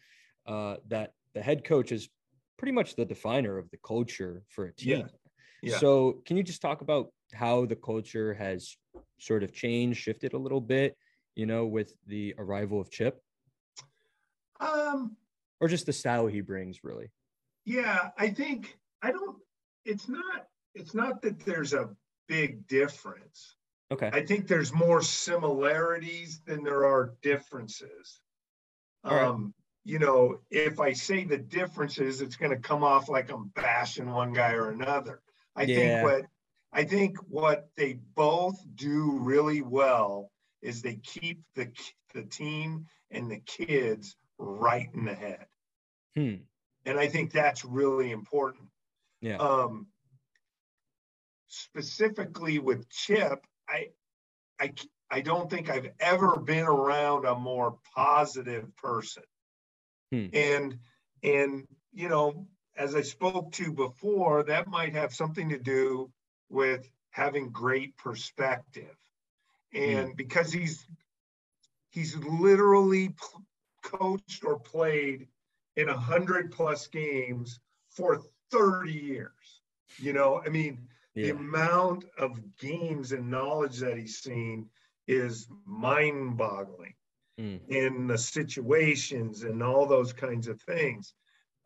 uh, that the head coach is pretty much the definer of the culture for a team. Yeah. Yeah. So, can you just talk about how the culture has sort of changed, shifted a little bit, you know, with the arrival of Chip? Um, or just the style he brings, really. Yeah, I think I don't. It's not. It's not that there's a big difference. Okay. I think there's more similarities than there are differences. All um, you know, if I say the differences, it's going to come off like I'm bashing one guy or another. I yeah. think what I think what they both do really well is they keep the the team and the kids right in the head. Hmm. And I think that's really important. Yeah. Um, specifically with Chip, I, I, I don't think I've ever been around a more positive person. Hmm. And and you know, as I spoke to before, that might have something to do with having great perspective. And hmm. because he's he's literally coached or played in a hundred plus games for 30 years. You know, I mean, yeah. the amount of games and knowledge that he's seen is mind boggling mm. in the situations and all those kinds of things.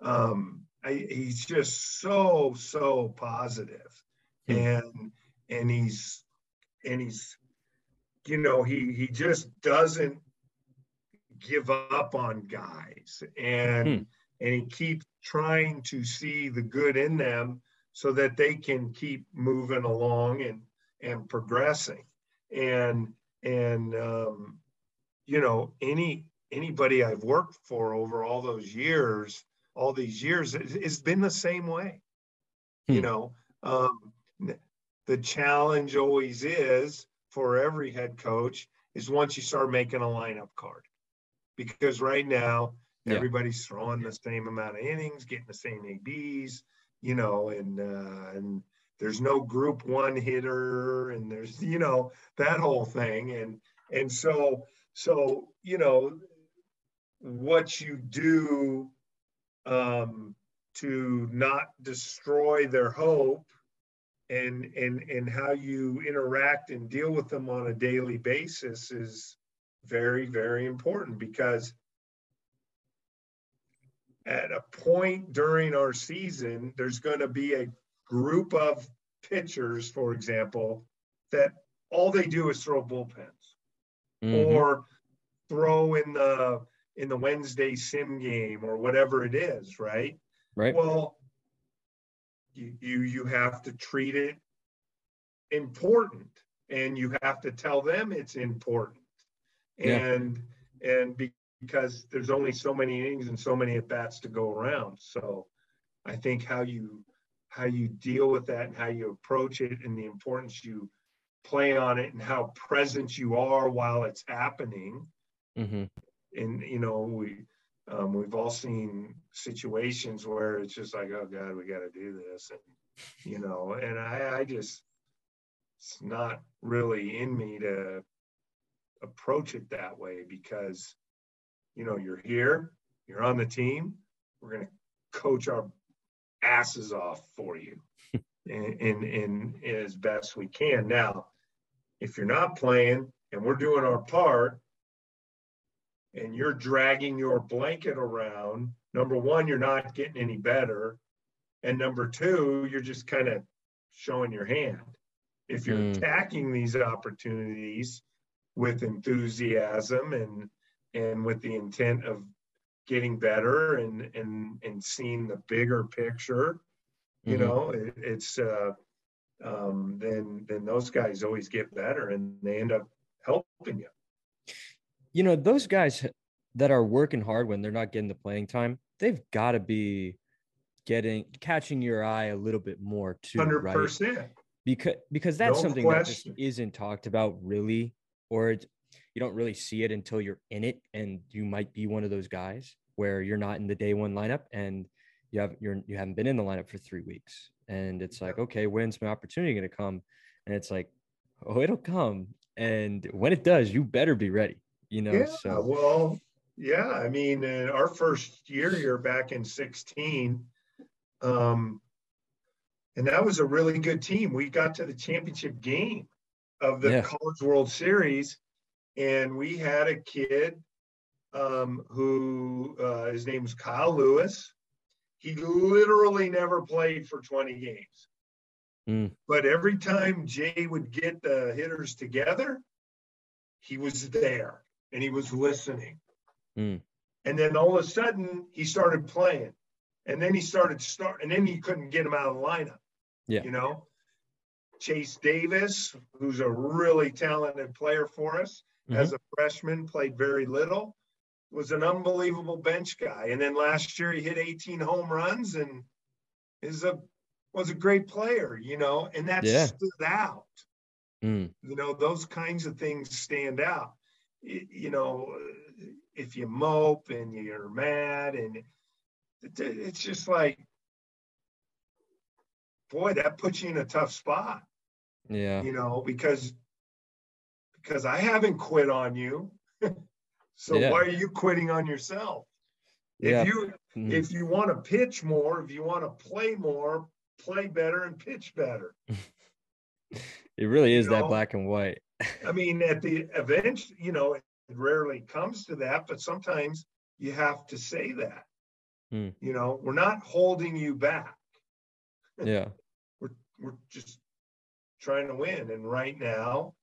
Um, I, he's just so so positive. Mm. and and he's and he's you know he he just doesn't give up on guys and mm. and he keeps trying to see the good in them so that they can keep moving along and and progressing and and um, you know, any anybody I've worked for over all those years, all these years, it, it's been the same way. Hmm. You know, um, the challenge always is for every head coach is once you start making a lineup card, because right now yeah. everybody's throwing the same amount of innings, getting the same ABs, you know, and uh, and there's no group one hitter, and there's you know that whole thing, and and so so, you know, what you do um, to not destroy their hope and, and, and how you interact and deal with them on a daily basis is very, very important because at a point during our season, there's going to be a group of pitchers, for example, that all they do is throw bullpens mm-hmm. or throw in the in the Wednesday sim game or whatever it is, right? Right. Well, you you, you have to treat it important and you have to tell them it's important. And yeah. and because there's only so many innings and so many at bats to go around. So I think how you how you deal with that and how you approach it and the importance you play on it and how present you are while it's happening. Mm-hmm. And you know, we um, we've all seen situations where it's just like, oh God, we got to do this, and you know, and I, I just it's not really in me to approach it that way because you know you're here, you're on the team, we're gonna coach our asses off for you, and, and and as best we can. Now, if you're not playing and we're doing our part and you're dragging your blanket around, number one, you're not getting any better. And number two, you're just kind of showing your hand. If you're mm. attacking these opportunities with enthusiasm and and with the intent of getting better and and and seeing the bigger picture, you mm-hmm. know, it, it's uh, um, then then those guys always get better and they end up helping you. You know, those guys that are working hard when they're not getting the playing time, they've got to be getting catching your eye a little bit more too. Hundred percent. Right? Because because that's no something question. that just isn't talked about really, or you don't really see it until you're in it, and you might be one of those guys where you're not in the day one lineup and you have you're you haven't been in the lineup for three weeks. And it's like okay when's my opportunity going to come? And it's like oh it'll come. And when it does you better be ready you know yeah, so well yeah i mean in our first year here back in 16 um and that was a really good team. We got to the championship game of the yeah. college world series and we had a kid um, who uh, his was kyle lewis he literally never played for 20 games. Mm. But every time Jay would get the hitters together, he was there and he was listening. Mm. And then all of a sudden he started playing. And then he started start and then he couldn't get him out of the lineup. Yeah. You know, Chase Davis, who's a really talented player for us, mm-hmm. as a freshman, played very little was an unbelievable bench guy. And then last year he hit 18 home runs and is a was a great player, you know, and that yeah. stood out. Mm. You know, those kinds of things stand out. You know, if you mope and you're mad and it's just like boy, that puts you in a tough spot. Yeah. You know, because because I haven't quit on you. So yeah. why are you quitting on yourself? Yeah. If you mm-hmm. if you want to pitch more, if you want to play more, play better and pitch better. it really is you know? that black and white. I mean, at the event, you know, it rarely comes to that, but sometimes you have to say that. Mm. You know, we're not holding you back. Yeah. we're we're just trying to win. And right now,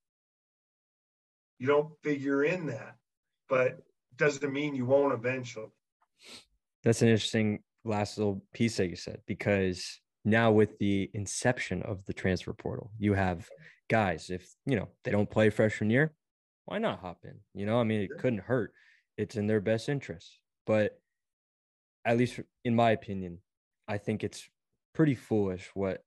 you don't figure in that but doesn't mean you won't eventually. That's an interesting last little piece that you said because now with the inception of the transfer portal, you have guys, if you know they don't play freshman year, why not hop in? You know, I mean, it couldn't hurt. It's in their best interest. But at least in my opinion, I think it's pretty foolish what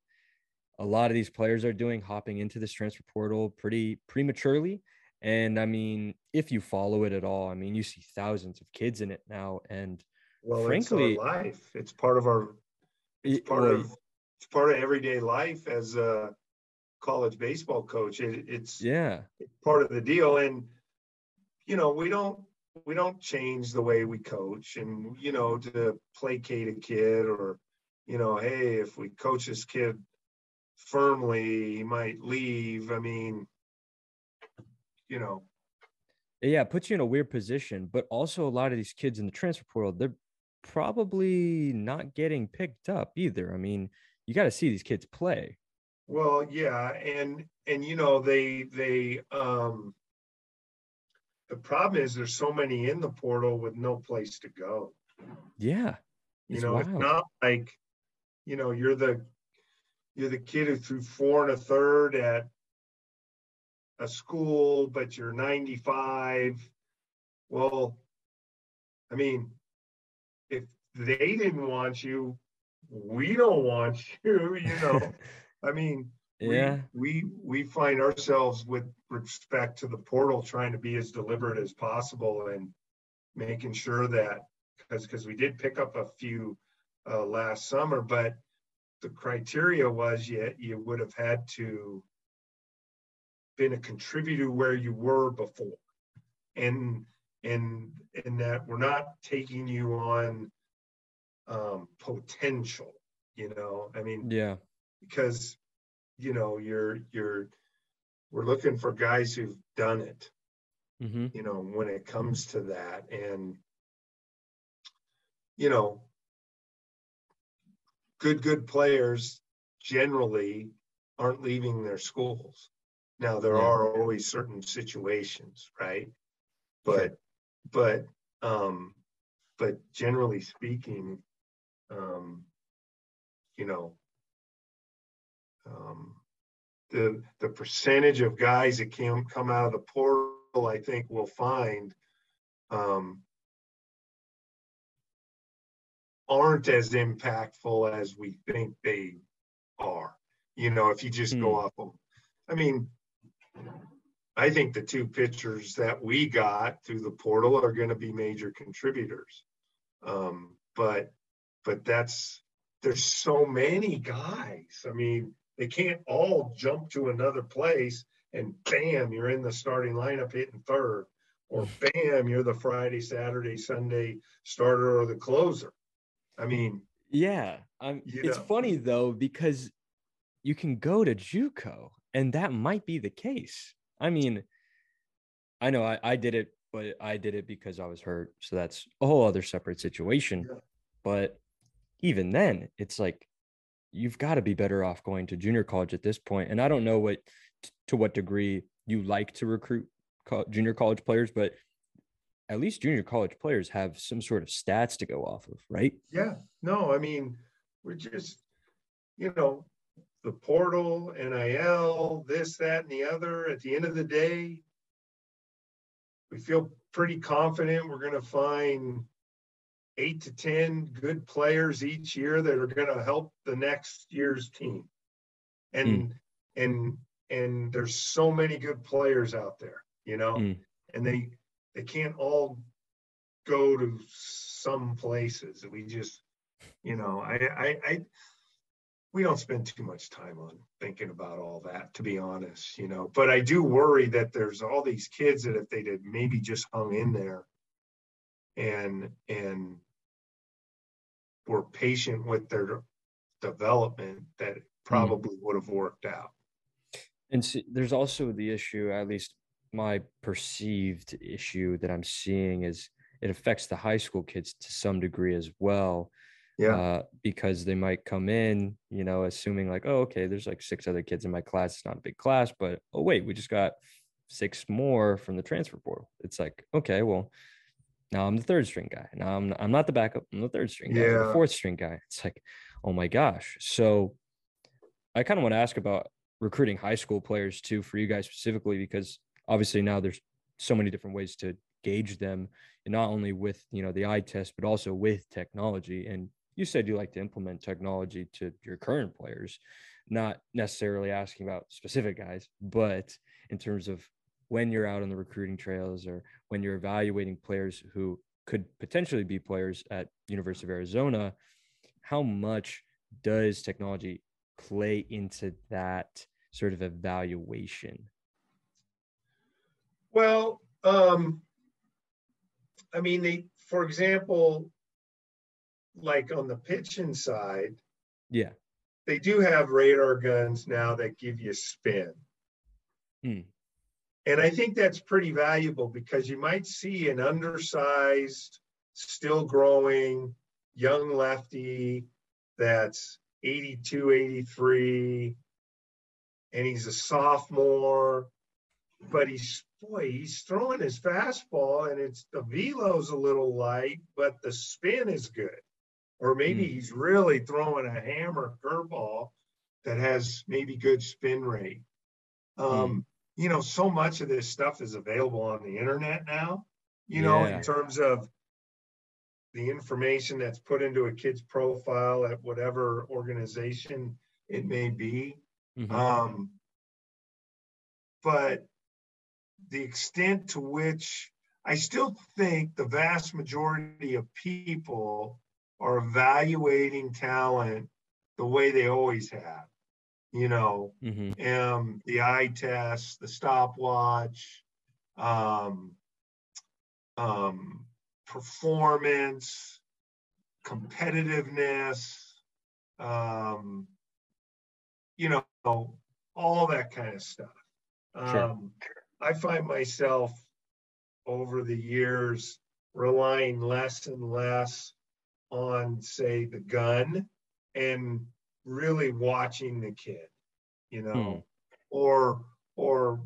a lot of these players are doing, hopping into this transfer portal pretty prematurely and I mean, if you follow it at all, I mean, you see thousands of kids in it now. And well, frankly, it's life. It's part of our. It's part well, of. It's part of everyday life as a college baseball coach. It, it's yeah, part of the deal. And you know, we don't we don't change the way we coach, and you know, to placate a kid or you know, hey, if we coach this kid firmly, he might leave. I mean you know. Yeah, it puts you in a weird position, but also a lot of these kids in the transfer portal, they're probably not getting picked up either. I mean, you got to see these kids play. Well, yeah, and and you know they they um the problem is there's so many in the portal with no place to go. Yeah. You know, wild. it's not like, you know, you're the you're the kid who threw four and a third at a school, but you're 95. Well, I mean, if they didn't want you, we don't want you, you know. I mean, yeah, we, we we find ourselves with respect to the portal trying to be as deliberate as possible and making sure that because because we did pick up a few uh, last summer, but the criteria was you you would have had to been a contributor where you were before, and and and that we're not taking you on um, potential. You know, I mean, yeah, because you know you're you're we're looking for guys who've done it. Mm-hmm. You know, when it comes to that, and you know, good good players generally aren't leaving their schools. Now there yeah. are always certain situations, right? But sure. but um but generally speaking, um, you know, um, the the percentage of guys that can come out of the portal, I think we'll find um, aren't as impactful as we think they are. You know, if you just go hmm. off them. I mean, I think the two pitchers that we got through the portal are going to be major contributors. Um, but but that's there's so many guys. I mean, they can't all jump to another place and bam, you're in the starting lineup hitting third, or bam, you're the Friday, Saturday, Sunday starter or the closer. I mean, yeah, um, it's know. funny though because you can go to JUCO, and that might be the case. I mean, I know I, I did it, but I did it because I was hurt, so that's a whole other separate situation. Yeah. But even then, it's like you've got to be better off going to junior college at this point. And I don't know what to what degree you like to recruit junior college players, but at least junior college players have some sort of stats to go off of, right? Yeah. No, I mean, we're just, you know, the portal, NIL, this, that, and the other. At the end of the day, we feel pretty confident we're going to find eight to 10 good players each year that are going to help the next year's team. And, mm. and, and there's so many good players out there, you know, mm. and they, they can't all go to some places. We just, you know, I, I, I, we don't spend too much time on thinking about all that, to be honest, you know. But I do worry that there's all these kids that if they did maybe just hung in there and and were patient with their development that hmm. probably would have worked out. And see, there's also the issue, at least my perceived issue that I'm seeing is it affects the high school kids to some degree as well. Yeah. Uh, because they might come in, you know, assuming like, oh, okay, there's like six other kids in my class. It's not a big class, but oh, wait, we just got six more from the transfer portal. It's like, okay, well, now I'm the third string guy. Now I'm I'm not the backup. I'm the third string guy. Yeah. the fourth string guy. It's like, oh my gosh. So I kind of want to ask about recruiting high school players too for you guys specifically because obviously now there's so many different ways to gauge them and not only with you know the eye test but also with technology and you said you like to implement technology to your current players not necessarily asking about specific guys but in terms of when you're out on the recruiting trails or when you're evaluating players who could potentially be players at University of Arizona, how much does technology play into that sort of evaluation? Well, um, I mean, they, for example, like on the pitching side, yeah, they do have radar guns now that give you spin. Hmm. And I think that's pretty valuable because you might see an undersized, still growing young lefty that's 82, 83, and he's a sophomore, but he's boy, he's throwing his fastball and it's the velo's a little light, but the spin is good. Or maybe mm. he's really throwing a hammer curveball that has maybe good spin rate. Um, mm you know, so much of this stuff is available on the internet now, you know, in terms of the information that's put into a kid's profile at whatever organization it may be. Mm-hmm. Um, but the extent to which I still think the vast majority of people are evaluating talent the way they always have. You know, mm-hmm. um, the eye test, the stopwatch, um, um, performance, competitiveness, um, you know, all that kind of stuff. Sure. Um, I find myself over the years relying less and less on, say, the gun and really watching the kid, you know, hmm. or or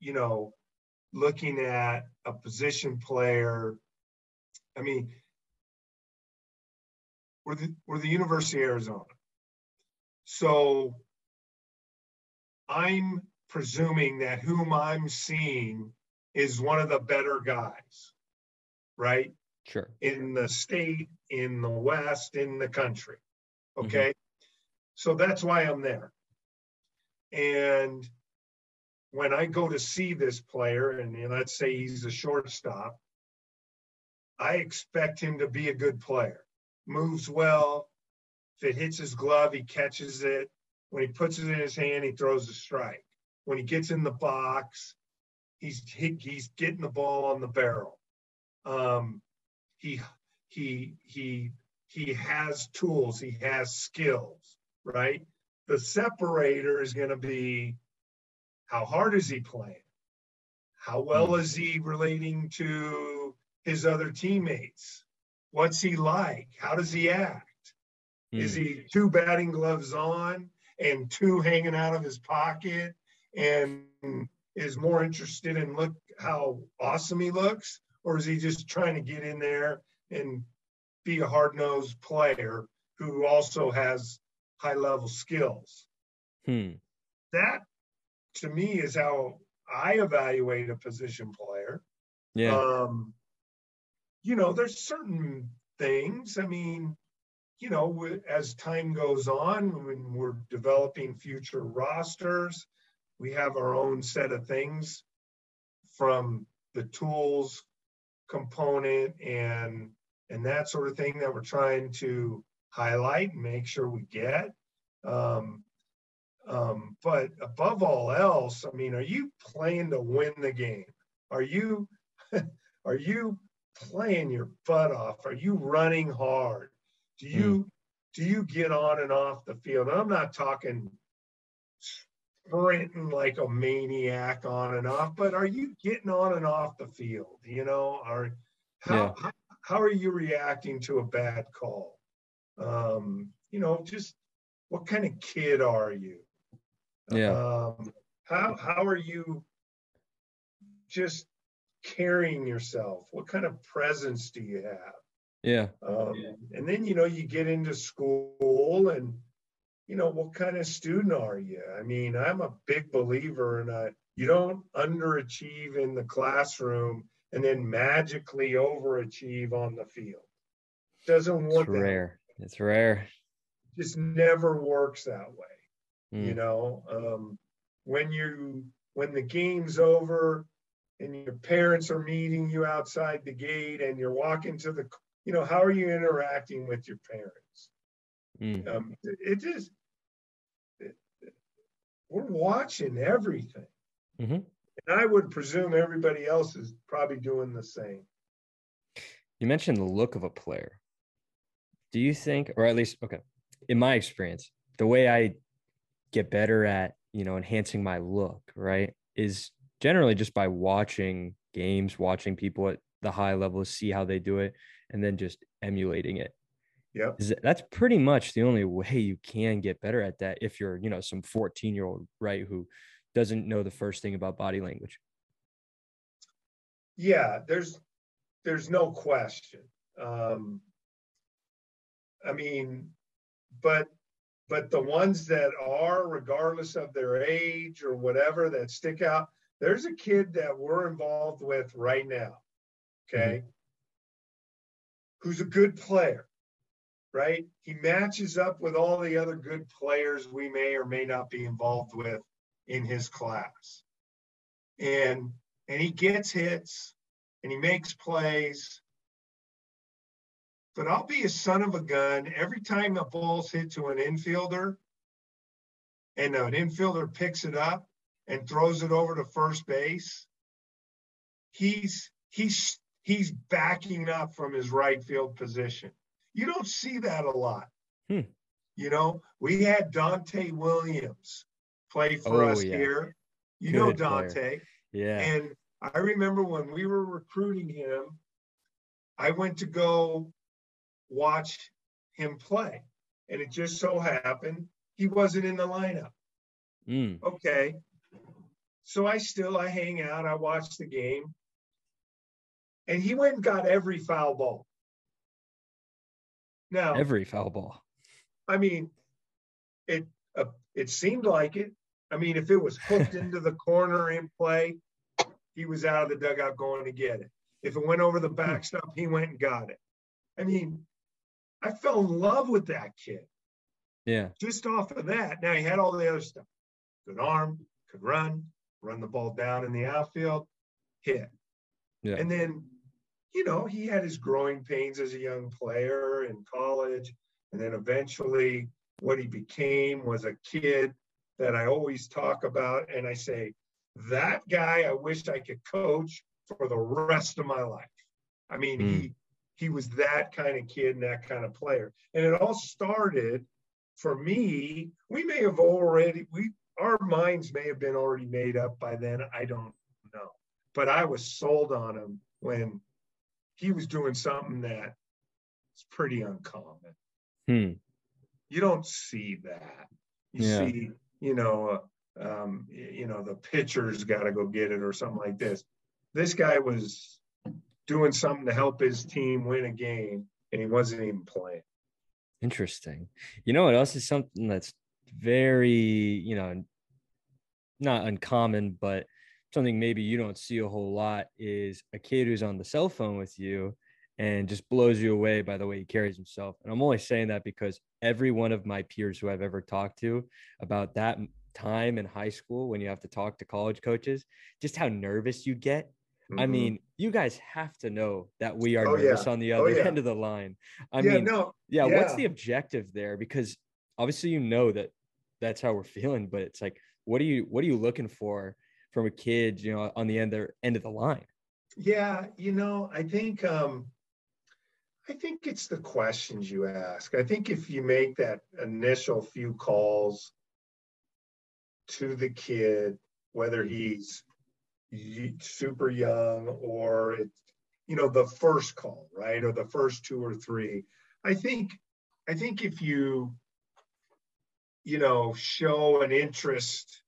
you know, looking at a position player. I mean, we're the we're the University of Arizona, so I'm presuming that whom I'm seeing is one of the better guys, right? Sure. In the state, in the West, in the country. Mm-hmm. Okay. Mm-hmm. So that's why I'm there. And when I go to see this player, and let's say he's a shortstop, I expect him to be a good player. Moves well. If it hits his glove, he catches it. When he puts it in his hand, he throws a strike. When he gets in the box, he's he, he's getting the ball on the barrel. Um, he he he he has tools. He has skills. Right. The separator is going to be how hard is he playing? How well is he relating to his other teammates? What's he like? How does he act? Mm. Is he two batting gloves on and two hanging out of his pocket and is more interested in look how awesome he looks, or is he just trying to get in there and be a hard nosed player who also has high level skills? Hmm. That to me is how I evaluate a position player. Yeah. Um, you know, there's certain things. I mean, you know, as time goes on, when we're developing future rosters, we have our own set of things from the tools component and and that sort of thing that we're trying to highlight and make sure we get. Um, um, but above all else, I mean, are you playing to win the game? Are you are you playing your butt off? Are you running hard? Do you mm. do you get on and off the field? And I'm not talking sprinting like a maniac on and off, but are you getting on and off the field? You know, are how yeah. how, how, are you reacting to a bad call? Um, you know, just what kind of kid are you? Yeah. Um, how how are you just carrying yourself? What kind of presence do you have? Yeah. Um, and then you know you get into school and you know, what kind of student are you? I mean, I'm a big believer in a, you don't underachieve in the classroom and then magically overachieve on the field. Doesn't work. It's rare. Way. It's rare. Just never works that way. Mm. You know, um, when you when the game's over and your parents are meeting you outside the gate and you're walking to the, you know, how are you interacting with your parents? Mm. Um, it just we're watching everything. Mm-hmm. And I would presume everybody else is probably doing the same. You mentioned the look of a player. Do you think, or at least, okay, in my experience, the way I get better at, you know, enhancing my look, right, is generally just by watching games, watching people at the high level, see how they do it, and then just emulating it. Yeah. That's pretty much the only way you can get better at that if you're, you know, some 14 year old, right, who doesn't know the first thing about body language. Yeah, there's there's no question. Um I mean, but but the ones that are, regardless of their age or whatever, that stick out, there's a kid that we're involved with right now. Okay. Mm-hmm who's a good player, right? He matches up with all the other good players we may or may not be involved with in his class. And and he gets hits and he makes plays. But I'll be a son of a gun every time a ball's hit to an infielder and an infielder picks it up and throws it over to first base. He's he's he's backing up from his right field position. You don't see that a lot. Hmm. You know, we had Donta' Williams play for oh, us yeah. here. You Good know Donta'. Player. Yeah. And I remember when we were recruiting him, I went to go watch him play. And it just so happened he wasn't in the lineup. Mm. Okay. So I still I hang out, I watch the game. And he went and got every foul ball. Now every foul ball. I mean, it uh, it seemed like it. I mean, if it was hooked into the corner in play, he was out of the dugout going to get it. If it went over the backstop, he went and got it. I mean, I fell in love with that kid. Yeah. Just off of that. Now he had all the other stuff. Good arm, could run, run the ball down in the outfield, hit. Yeah. And then, you know, he had his growing pains as a young player in college. And then eventually what he became was a kid that I always talk about. And I say, that guy I wish I could coach for the rest of my life. I mean, mm. he he was that kind of kid and that kind of player. And it all started for me. We may have already we our minds may have been already made up by then. I don't know. But I was sold on him when he was doing something that is pretty uncommon. Hmm. You don't see that. You yeah. see, you know, um, you know, the pitcher's got to go get it or something like this. This guy was doing something to help his team win a game, and he wasn't even playing. Interesting. You know what else is something that's very, you know, not uncommon, but something maybe you don't see a whole lot is a kid who's on the cell phone with you and just blows you away by the way he carries himself. And I'm only saying that because every one of my peers who I've ever talked to about that time in high school when you have to talk to college coaches, just how nervous you get. Mm-hmm. I mean, you guys have to know that we are oh, nervous yeah. on the oh, other oh, yeah. end of the line. I yeah, mean, no. yeah, yeah, what's the objective there? Because obviously you know that that's how we're feeling, but it's like, what are you what are you looking for from a kid, you know, on the end there end of the line? Yeah, you know, I think um I think it's the questions you ask. I think if you make that initial few calls to the kid, whether he's super young or it's, you know, the first call, right? Or the first two or three. I think, I think if you, you know, show an interest,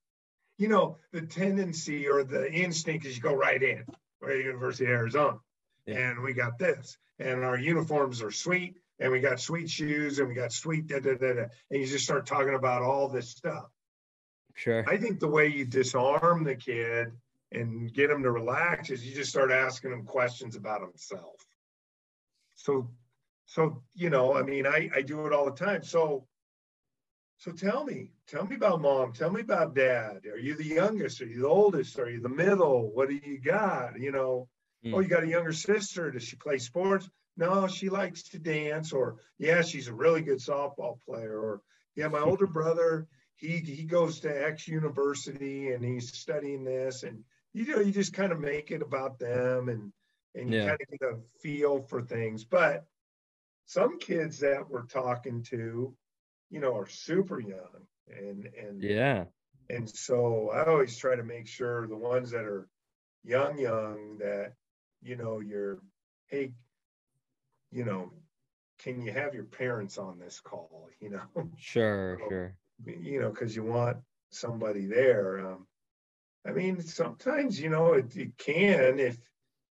you know, the tendency or the instinct is you go right in, right? University of Arizona. Yeah. And we got this, and our uniforms are sweet, and we got sweet shoes, and we got sweet da da da da. And you just start talking about all this stuff. Sure. I think the way you disarm the kid and get him to relax is you just start asking him questions about himself. So, so you know, I mean, I I do it all the time. So, so tell me, tell me about mom. Tell me about dad. Are you the youngest? Are you the oldest? Are you the middle? What do you got? You know, mm. oh, you got a younger sister. Does she play sports? No, she likes to dance. Or yeah, she's a really good softball player. Or yeah, my older brother he he goes to X university and he's studying this, and you know you just kind of make it about them and and you yeah. kind of get a feel for things. But some kids that we're talking to, you know, are super young and and yeah. And so I always try to make sure the ones that are young, young, that you know, you're, hey, you know, can you have your parents on this call? You know, sure, so, sure you know, because you want somebody there. Um, I mean, sometimes you know it, it can if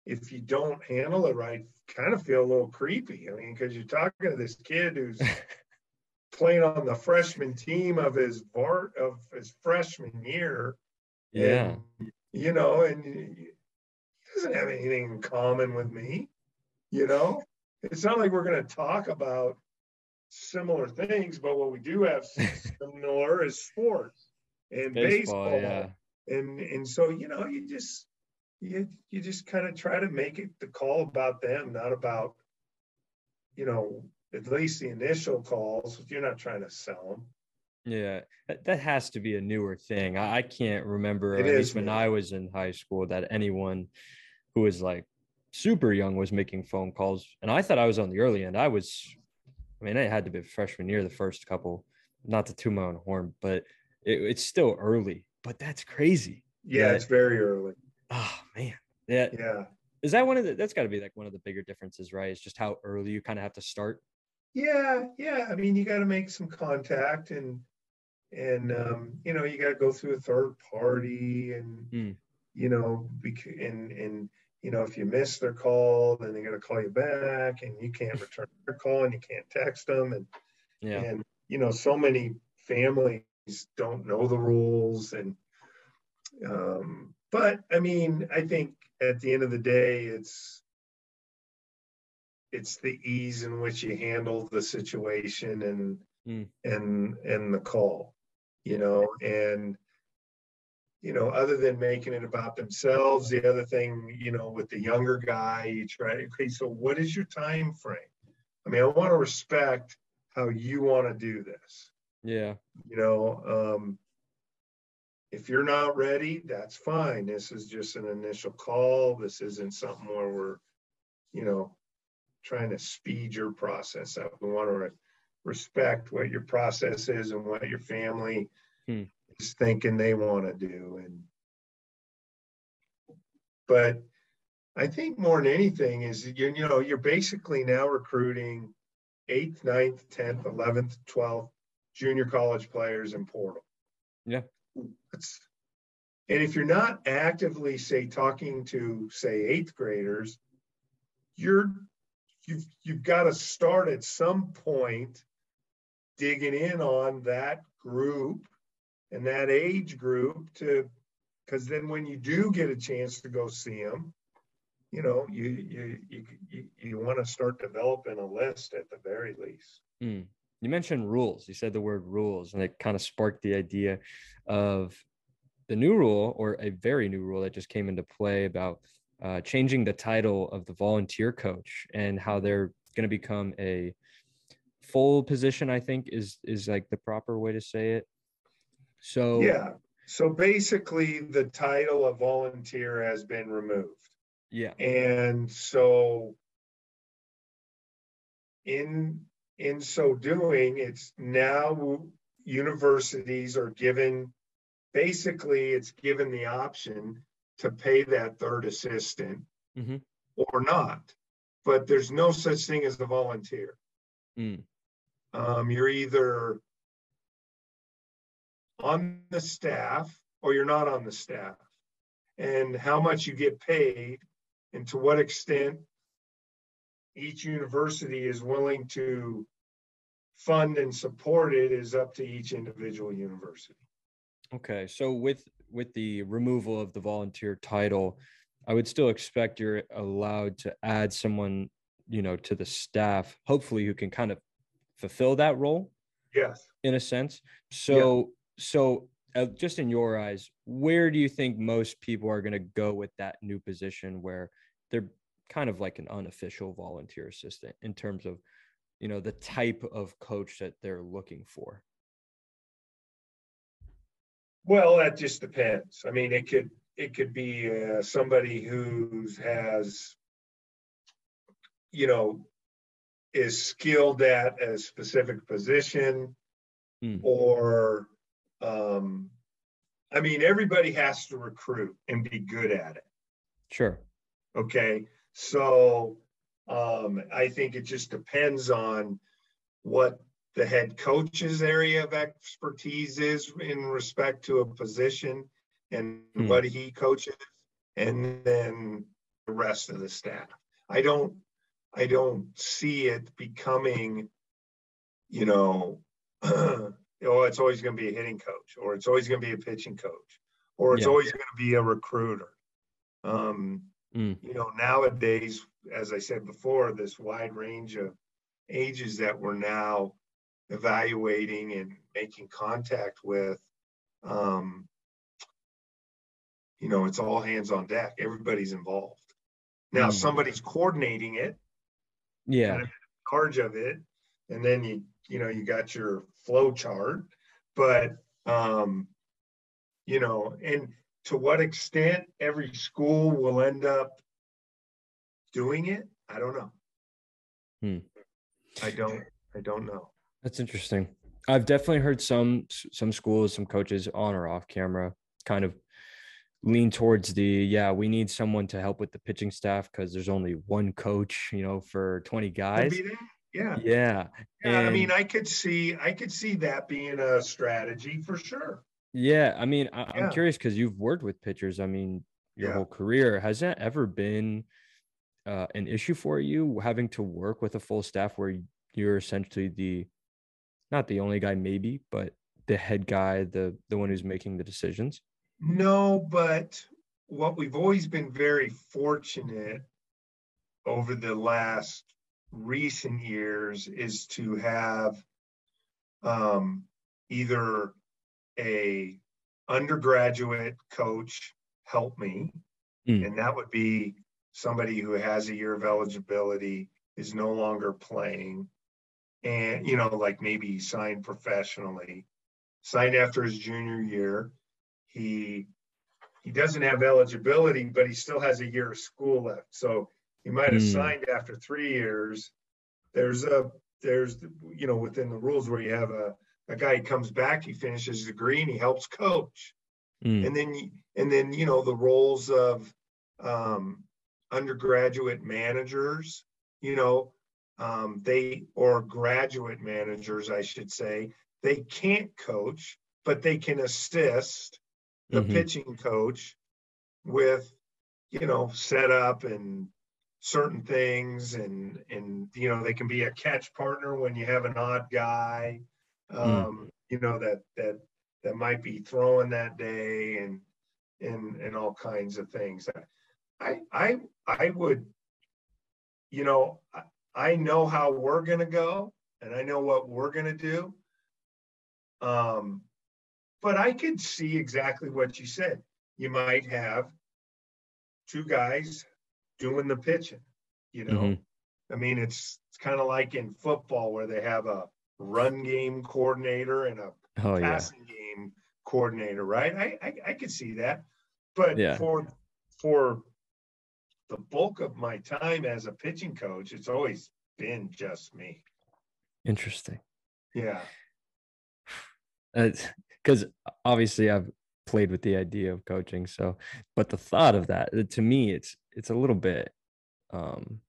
if you don't handle it right, kind of feel a little creepy. I mean, because you're talking to this kid who's playing on the freshman team of his Bart of his freshman year. Yeah. And, you know, and he doesn't have anything in common with me, you know. it's not like we're going to talk about similar things, but what we do have similar is sports and baseball. baseball. Yeah. And and so you know you just you you just kind of try to make it the call about them, not about you know at least the initial calls. If you're not trying to sell them. Yeah, that, has to be a newer thing. I, I can't remember, it at least when I was in high school, that anyone who was like super young was making phone calls. And I thought I was on the early end. I was, I mean, it had to be freshman year, the first couple, not to toot my own horn, but it, it's still early. But that's crazy. Yeah, that, it's very early. Oh man, yeah, yeah. Is that one of the? That's got to be like one of the bigger differences, right? It's just how early you kind of have to start. Yeah, yeah. I mean, you got to make some contact, and and um, you know, you got to go through a third party, and mm. you know, and and you know, if you miss their call, then they got to call you back, and you can't return their call, and you can't text them, and yeah, and you know, so many families don't know the rules, and um, but I mean, I think at the end of the day, it's it's the ease in which you handle the situation and mm. and and the call, you know, and you know, other than making it about themselves, the other thing, you know, with the younger guy, you try okay, so what is your time frame? I mean, I want to respect how you want to do this. Yeah. You know, um, if you're not ready, that's fine. This is just an initial call. This isn't something where we're, you know, trying to speed your process up. We want to re- respect what your process is and what your family hmm. is thinking they want to do. And but I think more than anything is you you know you're basically now recruiting eighth, ninth, tenth, eleventh, twelfth junior college players in portal. Yeah. That's, and if you're not actively, say, talking to, say, eighth graders, you're you've you've got to start at some point digging in on that group and that age group to because then when you do get a chance to go see them you know you you you you, you want to start developing a list at the very least mm you mentioned rules. You said the word rules, and it kind of sparked the idea of the new rule or a very new rule that just came into play about uh, changing the title of the volunteer coach and how they're going to become a full position. I think is is like the proper way to say it. So yeah. So basically, the title of volunteer has been removed. Yeah. And so in in so doing, it's now universities are given, basically, it's given the option to pay that third assistant mm-hmm. or not. But there's no such thing as a volunteer. Mm. Um, you're either on the staff or you're not on the staff. And how much you get paid and to what extent each university is willing to fund and support it is up to each individual university. Okay, so with with the removal of the volunteer title, I would still expect you're allowed to add someone, you know, to the staff, hopefully who can kind of fulfill that role. Yes. In a sense. So yeah. so uh, just in your eyes, where do you think most people are going to go with that new position where they're kind of like an unofficial volunteer assistant in terms of you know the type of coach that they're looking for well that just depends. I mean it could it could be uh, somebody who has you know is skilled at a specific position mm. or um i mean everybody has to recruit and be good at it. Sure. Okay? So um, I think it just depends on what the head coach's area of expertise is in respect to a position and hmm. what he coaches, and then the rest of the staff. I don't, I don't see it becoming, you know, oh, it's always going to be a hitting coach, or it's always going to be a pitching coach, or it's yeah. always going to be a recruiter. Um, Mm. You know, nowadays, as I said before, this wide range of ages that we're now evaluating and making contact with, um, you know, it's all hands on deck. Everybody's involved. Now, mm. somebody's coordinating it. Yeah. Kind of charge of it. And then you, you know, you got your flow chart. But, um, you know, and to what extent every school will end up doing it, I don't know. Hmm. I don't. I don't know. That's interesting. I've definitely heard some some schools, some coaches on or off camera, kind of lean towards the yeah, we need someone to help with the pitching staff because there's only one coach, you know, for 20 guys. Yeah. Yeah. Yeah. And, I mean, I could see I could see that being a strategy for sure. Yeah. I mean, I, am curious because you've worked with pitchers. I mean, your yeah. whole career. Has that ever been uh, an issue for you having to work with a full staff where you're essentially the not the only guy, maybe, but the head guy, the the one who's making the decisions? No, but what we've always been very fortunate over the last recent years is to have um, either a undergraduate coach help me, mm. and that would be somebody who has a year of eligibility is no longer playing and you know like maybe he signed professionally signed after his junior year he he doesn't have eligibility, but he still has a year of school left. So he might have mm. signed after three years. There's a there's you know within the rules where you have a a guy he comes back, he finishes his degree, and he helps coach. Mm. And then and then you know the roles of um, undergraduate managers, you know, um, they or graduate managers, I should say, they can't coach, but they can assist the mm-hmm. pitching coach with you know setup and certain things and and you know they can be a catch partner when you have an odd guy mm. um mm. you know that that that might be throwing that day and and and all kinds of things i i i would you know i, know how we're going to go and i know what we're going to do um but I could see exactly what you said. You might have two guys doing the pitching, you know. Mm-hmm. I mean, it's it's kind of like in football where they have a run game coordinator and a oh, passing yeah. game coordinator, right? I, I I could see that. But yeah. for for the bulk of my time as a pitching coach, it's always been just me. Interesting. Yeah. Uh, because obviously I've played with the idea of coaching. So, but the thought of that uh, to me, it's it's a little bit, um,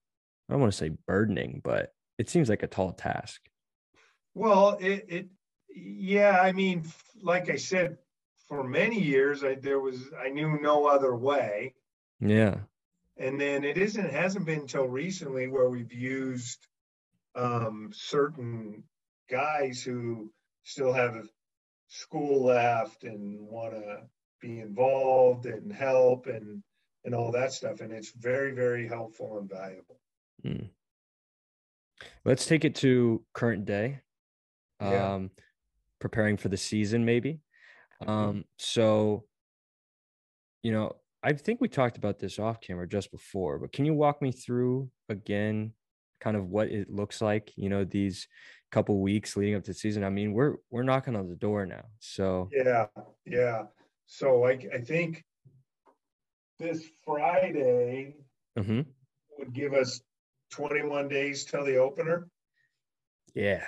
I don't want to say burdening, but it seems like a tall task. Well, it, it yeah, I mean, like I said, for many years, I there was I knew no other way. Yeah. And then it isn't it hasn't been until recently where we've used um, certain guys who still have school left and want to be involved and help and and all that stuff. And it's very very helpful and valuable. Mm. let's take it to current day. Yeah. um preparing for the season maybe. Um so you know i think we talked about this off camera just before but can you walk me through again kind of what it looks like you know these couple weeks leading up to the season. I mean, we're we're knocking on the door now. So yeah, yeah. So I I think this Friday mm-hmm. would give us 21 days till the opener. Yeah.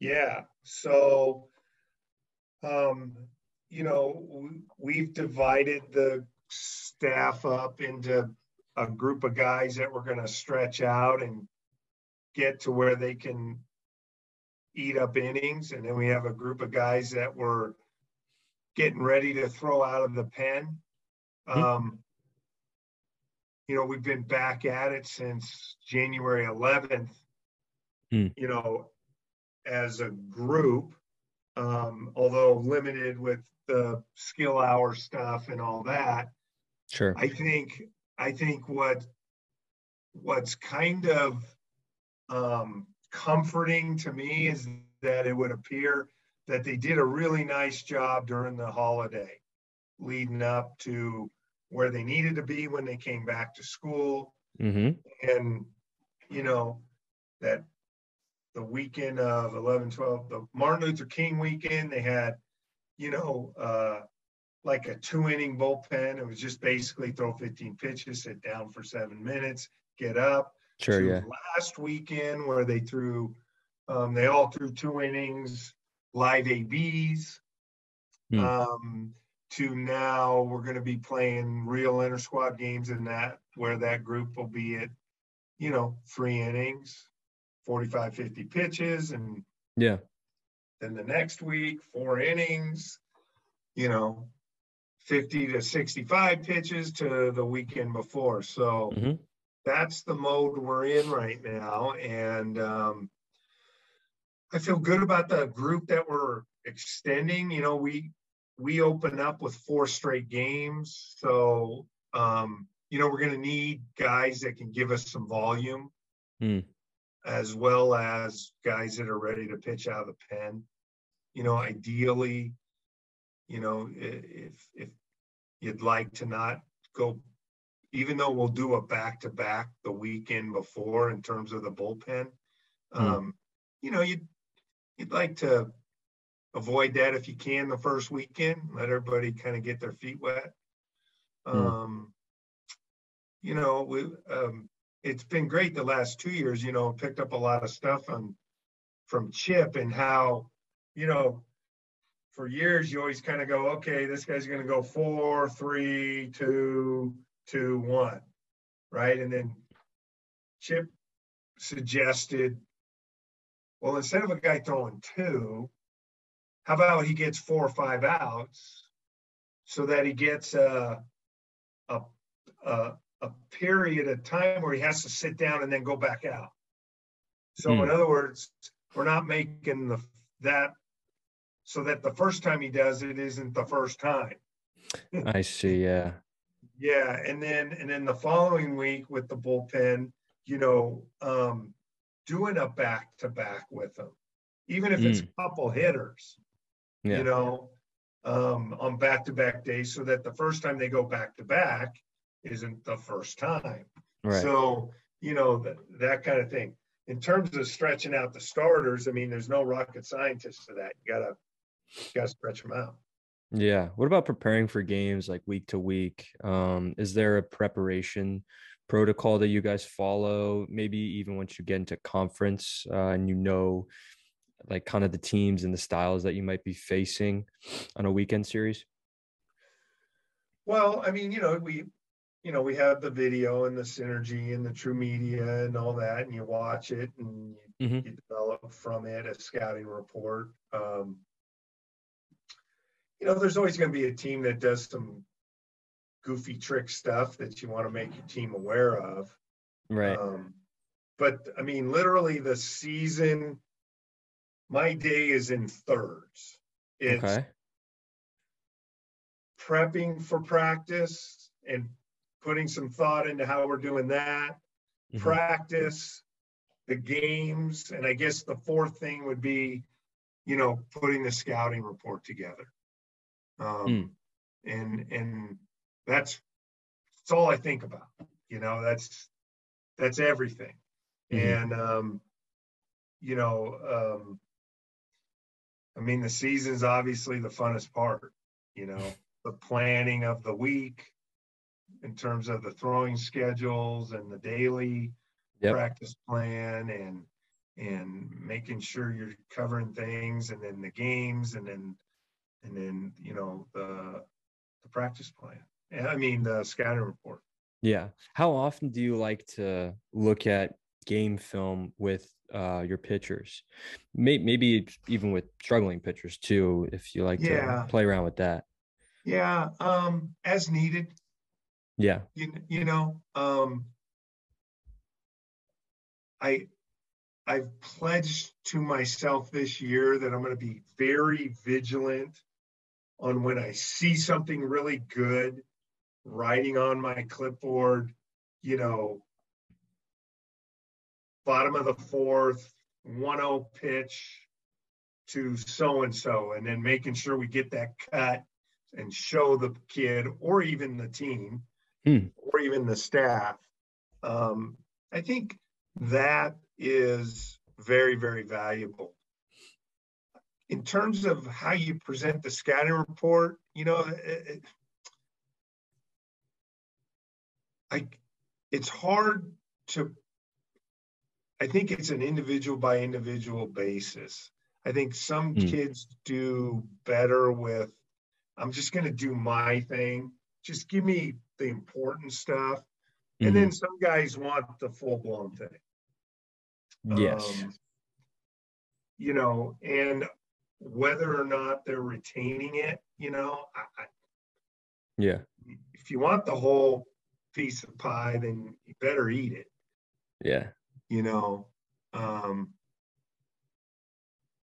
Yeah. So um you know, we've divided the staff up into a group of guys that we're going to stretch out and get to where they can eat up innings. And then we have a group of guys that were getting ready to throw out of the pen. Mm-hmm. Um, you know, we've been back at it since January 11th, mm. you know, as a group, um, although limited with the skill hour stuff and all that. Sure. I think I think what what's kind of um, comforting to me is that it would appear that they did a really nice job during the holiday leading up to where they needed to be when they came back to school. Mm-hmm. And, you know, that the weekend of 11, 12, the Martin Luther King weekend, they had, you know, uh, like a two inning bullpen. It was just basically throw 15 pitches, sit down for seven minutes, get up. Sure, yeah. Last weekend where they threw, um, they all threw two innings, live ABs. Hmm. Um, to now we're going to be playing real inter squad games in that where that group will be at, you know, three innings, 45, 50 pitches. And yeah, then the next week, four innings, you know, 50 to 65 pitches to the weekend before. So mm-hmm. that's the mode we're in right now. And um, I feel good about the group that we're extending. You know, we we open up with four straight games. So um, you know, we're gonna need guys that can give us some volume. Mm. As well as guys that are ready to pitch out of the pen. You know, ideally, you know, if if you'd like to not go, even though we'll do a back to back the weekend before in terms of the bullpen, mm. um, you know, you'd you'd like to avoid that if you can the first weekend. Let everybody kind of get their feet wet. Mm. Um, you know, we, um, it's been great the last two years. You know, picked up a lot of stuff on from Chip and how, you know, for years, you always kind of go, okay, this guy's going to go four, three, two, two, one, right? And then Chip suggested, well, instead of a guy throwing two, how about he gets four or five outs so that he gets a, a, a, a period of time where he has to sit down and then go back out. So, hmm. in other words, we're not making the that so that the first time he does it isn't the first time. I see. Yeah. Yeah, and then and then the following week with the bullpen, you know, um, doing a back to back with them, even if mm. it's a couple hitters, yeah. you know, um, on back to back days, so that the first time they go back to back isn't the first time. Right. So you know that that kind of thing. In terms of stretching out the starters, I mean, there's no rocket scientist to that. You gotta got to stretch them out. Yeah. What about preparing for games like week to week? Um, is there a preparation protocol that you guys follow? Maybe even once you get into conference uh, and you know, like kind of the teams and the styles that you might be facing on a weekend series? Well, I mean, you know, we, you know, we have the video and the synergy and the TruMedia and all that, and you watch it and you, mm-hmm. you develop from it a scouting report. Um, you know, there's always going to be a team that does some goofy trick stuff that you want to make your team aware of. Right. Um, but I mean, literally, the season, my day is in thirds. It's okay. prepping for practice and putting some thought into how we're doing that, mm-hmm. practice, the games. And I guess the fourth thing would be, you know, putting the scouting report together. Um, mm. And and that's that's all I think about. You know, that's that's everything. Mm-hmm. And um, you know, um, I mean, the season's obviously the funnest part. You know, the planning of the week in terms of the throwing schedules and the daily yep. practice plan and and making sure you're covering things and then the games and then and then you know the the practice plan. I mean the scouting report. Yeah. How often do you like to look at game film with uh, your pitchers? Maybe even with struggling pitchers too, if you like yeah. to play around with that. Yeah, um, as needed. Yeah. You, you know, um, I I've pledged to myself this year that I'm going to be very vigilant on when I see something really good writing on my clipboard, you know, bottom of the fourth, 1-0 pitch to so and so, and then making sure we get that cut and show the kid or even the team hmm. or even the staff. Um, I think that is very, very valuable. In terms of how you present the scouting report, you know, it, I, it's hard to, I think it's an individual by individual basis. I think some mm. kids do better with, I'm just going to do my thing. Just give me the important stuff. Mm-hmm. And then hmm. some guys want the full blown thing. Yes. Um, you know, and whether or not they're retaining it, you know, I, yeah. If you want the whole piece of pie, then you better eat it. Yeah. You know, um,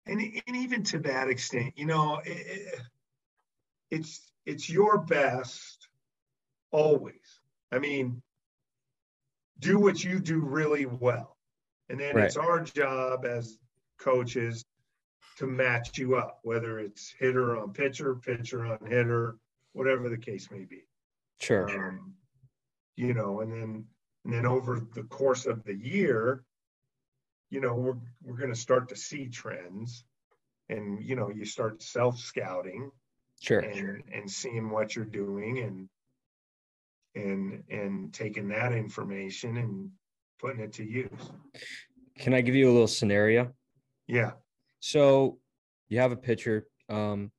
and and even to that extent, you know, it, it's it's your best always. I mean, do what you do really well, and then right. it's our job as coaches to match you up, whether it's hitter on pitcher, pitcher on hitter, whatever the case may be. Sure. Um, you know, and then and then over the course of the year, you know, we're we're going to start to see trends, and you know, you start self scouting, sure, and and seeing what you're doing, and and and taking that information and putting it to use. Can I give you a little scenario? Yeah. So you have a pitcher, um,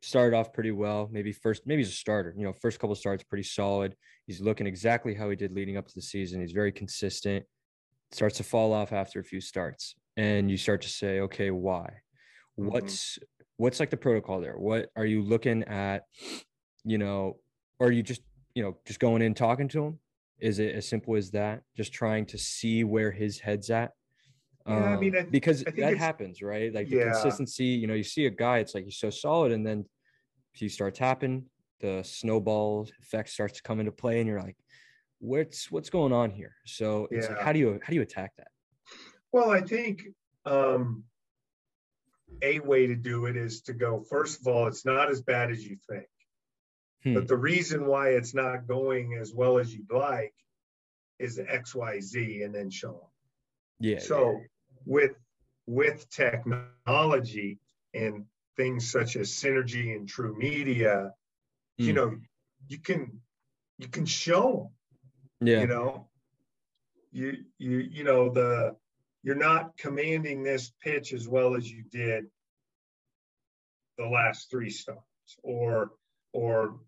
started off pretty well. Maybe first, maybe he's a starter. You know, first couple starts pretty solid. He's looking exactly how he did leading up to the season. He's very consistent. Starts to fall off after a few starts, and you start to say, okay, why? Mm-hmm. What's what's like the protocol there? What are you looking at? You know, or are you just you know just going in talking to him? Is it as simple as that? Just trying to see where his head's at yeah, I mean, I, um, because that happens, right? Like the yeah. consistency, you know, you see a guy, it's like he's so solid, and then he starts tapping, the snowball effect starts to come into play, and you're like, what's what's going on here? So it's yeah. like, how do you how do you attack that? Well, I think um, a way to do it is to go. First of all, it's not as bad as you think, hmm. but the reason why it's not going as well as you'd like is X, Y, Z, and then show them. Yeah. So with with technology and things such as synergy and TruMedia, mm. you hmm. know, you can you can show them. Yeah. You know, you you you know the you're not commanding this pitch as well as you did the last three starts or or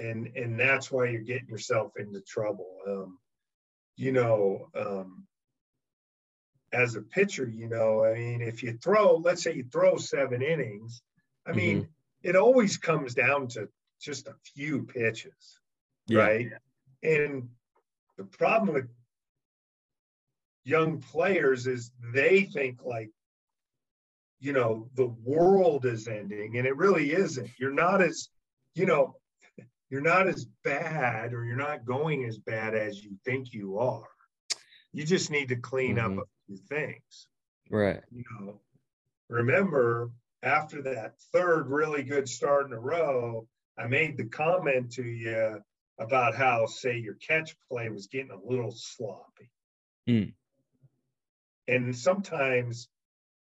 and and that's why you're getting yourself into trouble um, you know um, as a pitcher, you know, I mean, if you throw, let's say you throw seven innings, I mean, mm-hmm. it always comes down to just a few pitches, yeah. right? And the problem with young players is they think like, you know, the world is ending, and it really isn't. You're not as, you know, you're not as bad or you're not going as bad as you think you are. You just need to clean mm-hmm. up things. Right. You know, remember after that third really good start in a row, I made the comment to you about how, say, your catch play was getting a little sloppy. Mm. And sometimes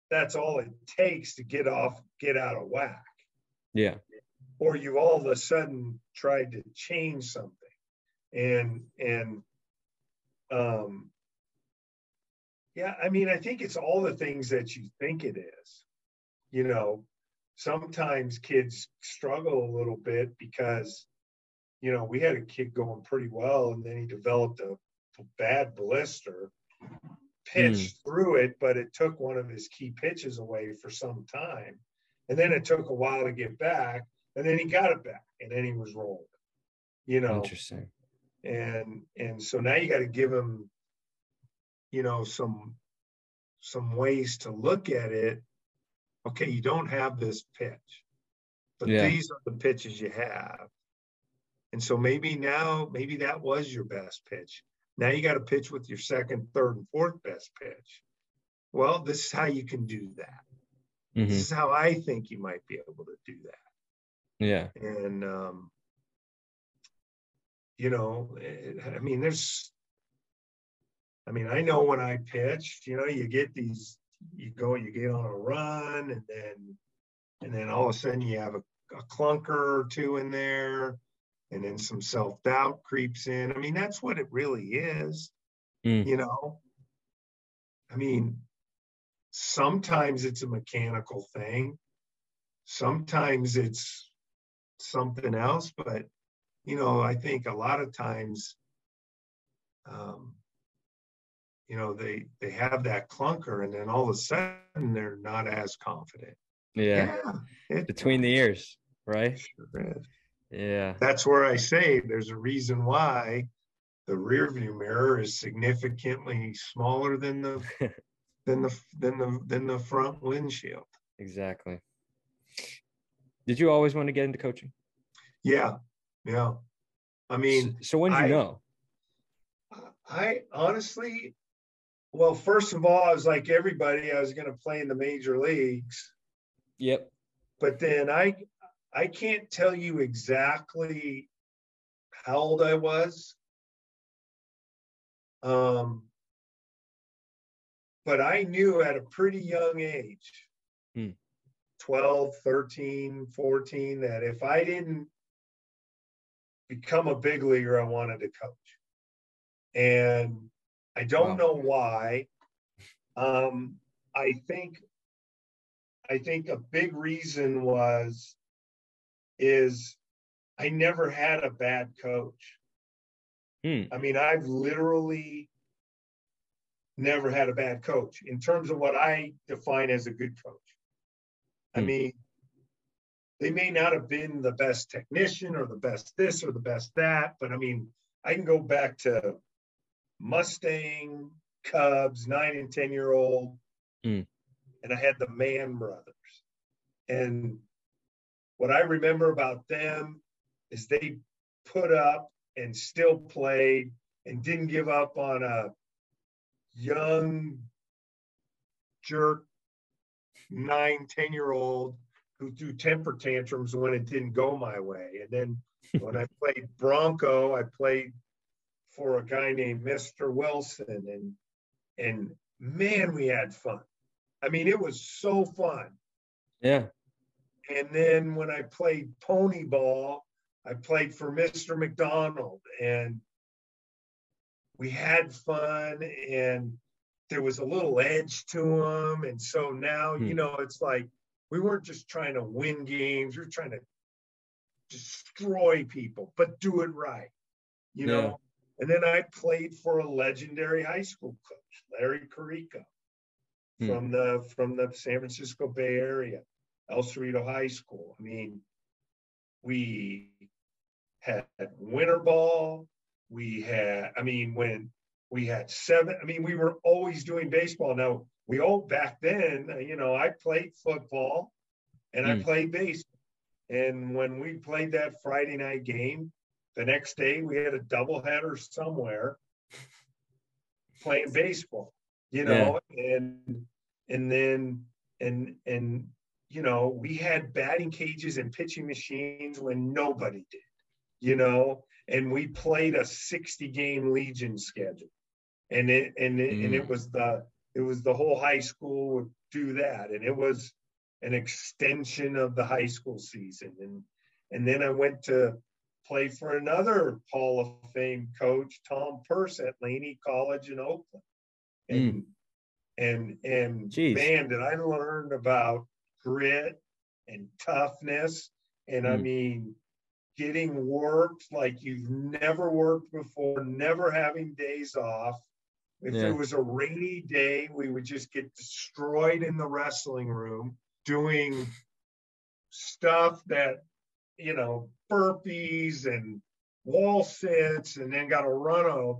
that's all it takes to get off, get out of whack. Yeah. Or you all of a sudden tried to change something. And, and, um, yeah, I mean, I think it's all the things that you think it is. You know, sometimes kids struggle a little bit because, you know, we had a kid going pretty well and then he developed a, bad blister, pitched mm. through it, but it took one of his key pitches away for some time. And then it took a while to get back, and then he got it back, and then he was rolling. You know, interesting. And and so now you got to give him you know some some ways to look at it okay you don't have this pitch but yeah. these are the pitches you have And so maybe now, maybe that was your best pitch. Now you got to pitch with your second, third, and fourth best pitch. Well, this is how you can do that. Mm-hmm. This is how I think you might be able to do that. Yeah. And, um, you know, eh, I mean, there's, I mean, I know when I pitched, you know, you get these, you go, you get on a run, and then, and then all of a sudden you have a, a clunker or two in there, and then some self doubt creeps in. I mean, that's what it really is, mm. you know. I mean, sometimes it's a mechanical thing, sometimes it's something else, but you know, I think a lot of times, um, you know, they they have that clunker, and then all of a sudden they're not as confident. Yeah, yeah between the ears, right? Sure yeah. That's where I say there's a reason why the rear view mirror is significantly smaller than the than the than the than the front windshield. Exactly. Did you always want to get into coaching? Yeah. Yeah. I mean, so, so when did you know? I honestly, well, first of all, I was like everybody, I was going to play in the major leagues. Yep. But then I I can't tell you exactly how old I was. Um, but I knew at a pretty young age, hmm. 12, 13, 14, that if I didn't become a big leaguer, I wanted to coach. And I don't wow. know why. Um, I think I think a big reason was is I never had a bad coach. Hmm. I mean, I've literally never had a bad coach in terms of what I define as a good coach. Hmm. I mean, they may not have been the best technician or the best this or the best that, but I mean, I can go back to Mustang, Cubs, nine and 10 year old, hmm. and I had the Mann brothers. And what I remember about them is they put up and still played and didn't give up on a young jerk, nine, 10 year old who threw temper tantrums when it didn't go my way. And then when I played Bronco, I played for a guy named Mr. Wilson and and man, we had fun. I mean, it was so fun. Yeah. And then when I played pony ball, I played for Mr. McDonald and we had fun and there was a little edge to them. And so now, hmm. you know, it's like we weren't just trying to win games, we are trying to destroy people, but do it right, you yeah. know. And then I played for a legendary high school coach, Larry Carico, hmm. from the from the San Francisco Bay Area. El Cerrito High School. I mean, we had winter ball. We had, I mean, when we had seven, I mean, we were always doing baseball. Now, we all back then, you know, I played football and mm. I hmm. played baseball. And when we played that Friday night game, the next day we had a doubleheader somewhere playing baseball, you know, yeah. and and then and and you know, we had batting cages and pitching machines when nobody did, you know, and we played a 60 game legion schedule. And it and it, mm. and it mm. was the it was the whole high school would do that. And it was an extension of the high school season. And and then I went to play for another Hall of Fame coach, Tom Purse at Laney College in Oakland. And mm. and and Jeez. man, did I learn about grit and toughness. And mm. I hmm. mean, getting worked like you've never worked before, never having days off. If yeah. it was a rainy day, we would just get destroyed in the wrestling room doing stuff that, you know, burpees and wall sits, and then got to run a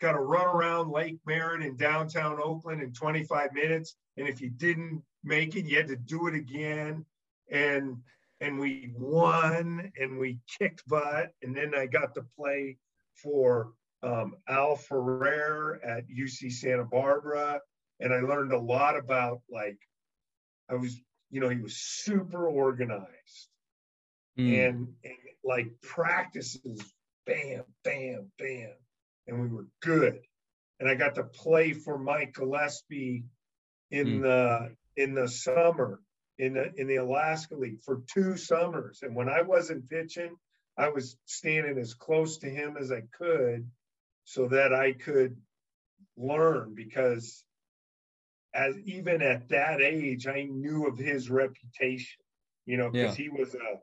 got to run around Lake Merritt in downtown Oakland in 25 minutes. And if you didn't make it, you had to do it again. And and we won and we kicked butt. And then I got to play for um, Al Ferrer at UC Santa Barbara. And I learned a lot about like, I was, you know, he was super organized mm. and, and like practices, bam, bam, bam. And we were good. And I got to play for Mike Gillespie in mm. the in the summer in the in the Alaska League for two summers. And when I wasn't pitching, I was standing as close to him as I could so that I could learn because as even at that age, I knew of his reputation, you know, because yeah. he was a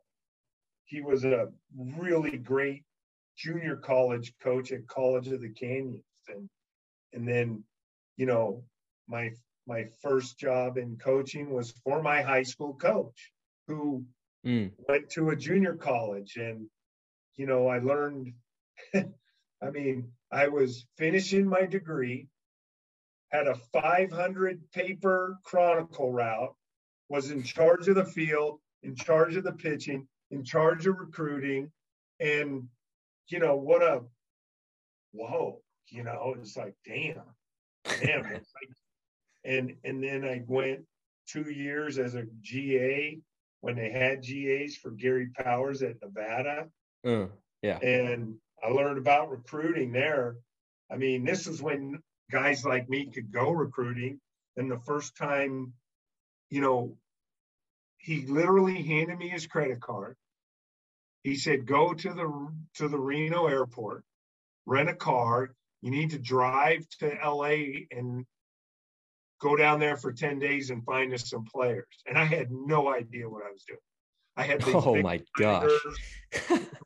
he was a really great junior college coach at College of the Canyons. And and then, you know, my my first job in coaching was for my high school coach who mm. went to a junior college and you know i learned i mean i was finishing my degree had a 500 paper chronicle route was in charge of the field in charge of the pitching in charge of recruiting and you know what a whoa you know it's like damn damn like and and then I went two years as a GA when they had GAs for Gary Powers at Nevada. Uh, yeah, and I learned about recruiting there. I mean, this is when guys like me could go recruiting, and the first time, you know, he literally handed me his credit card. He said, "Go to the to the Reno airport, rent a car. You need to drive to LA and go down there for 10 days and find us some players. And I had no idea what I was doing. I had oh my gosh,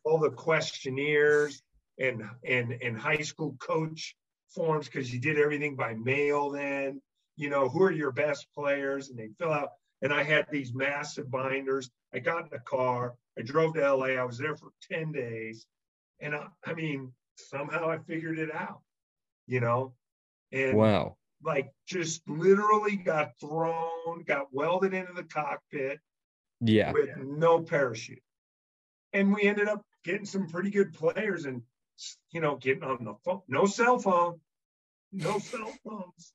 all the questionnaires and and and high school coach forms because you did everything by mail then. You know, who are your best players? And they fill out. And I had these massive binders. I got in the car. I drove to LA. I was there for 10 days. And I, I mean, somehow I figured it out, you know? And wow like just literally got thrown, got welded into the cockpit. Yeah. With no parachute. And we ended up getting some pretty good players and you know, getting on the phone, no cell phone, no cell phones.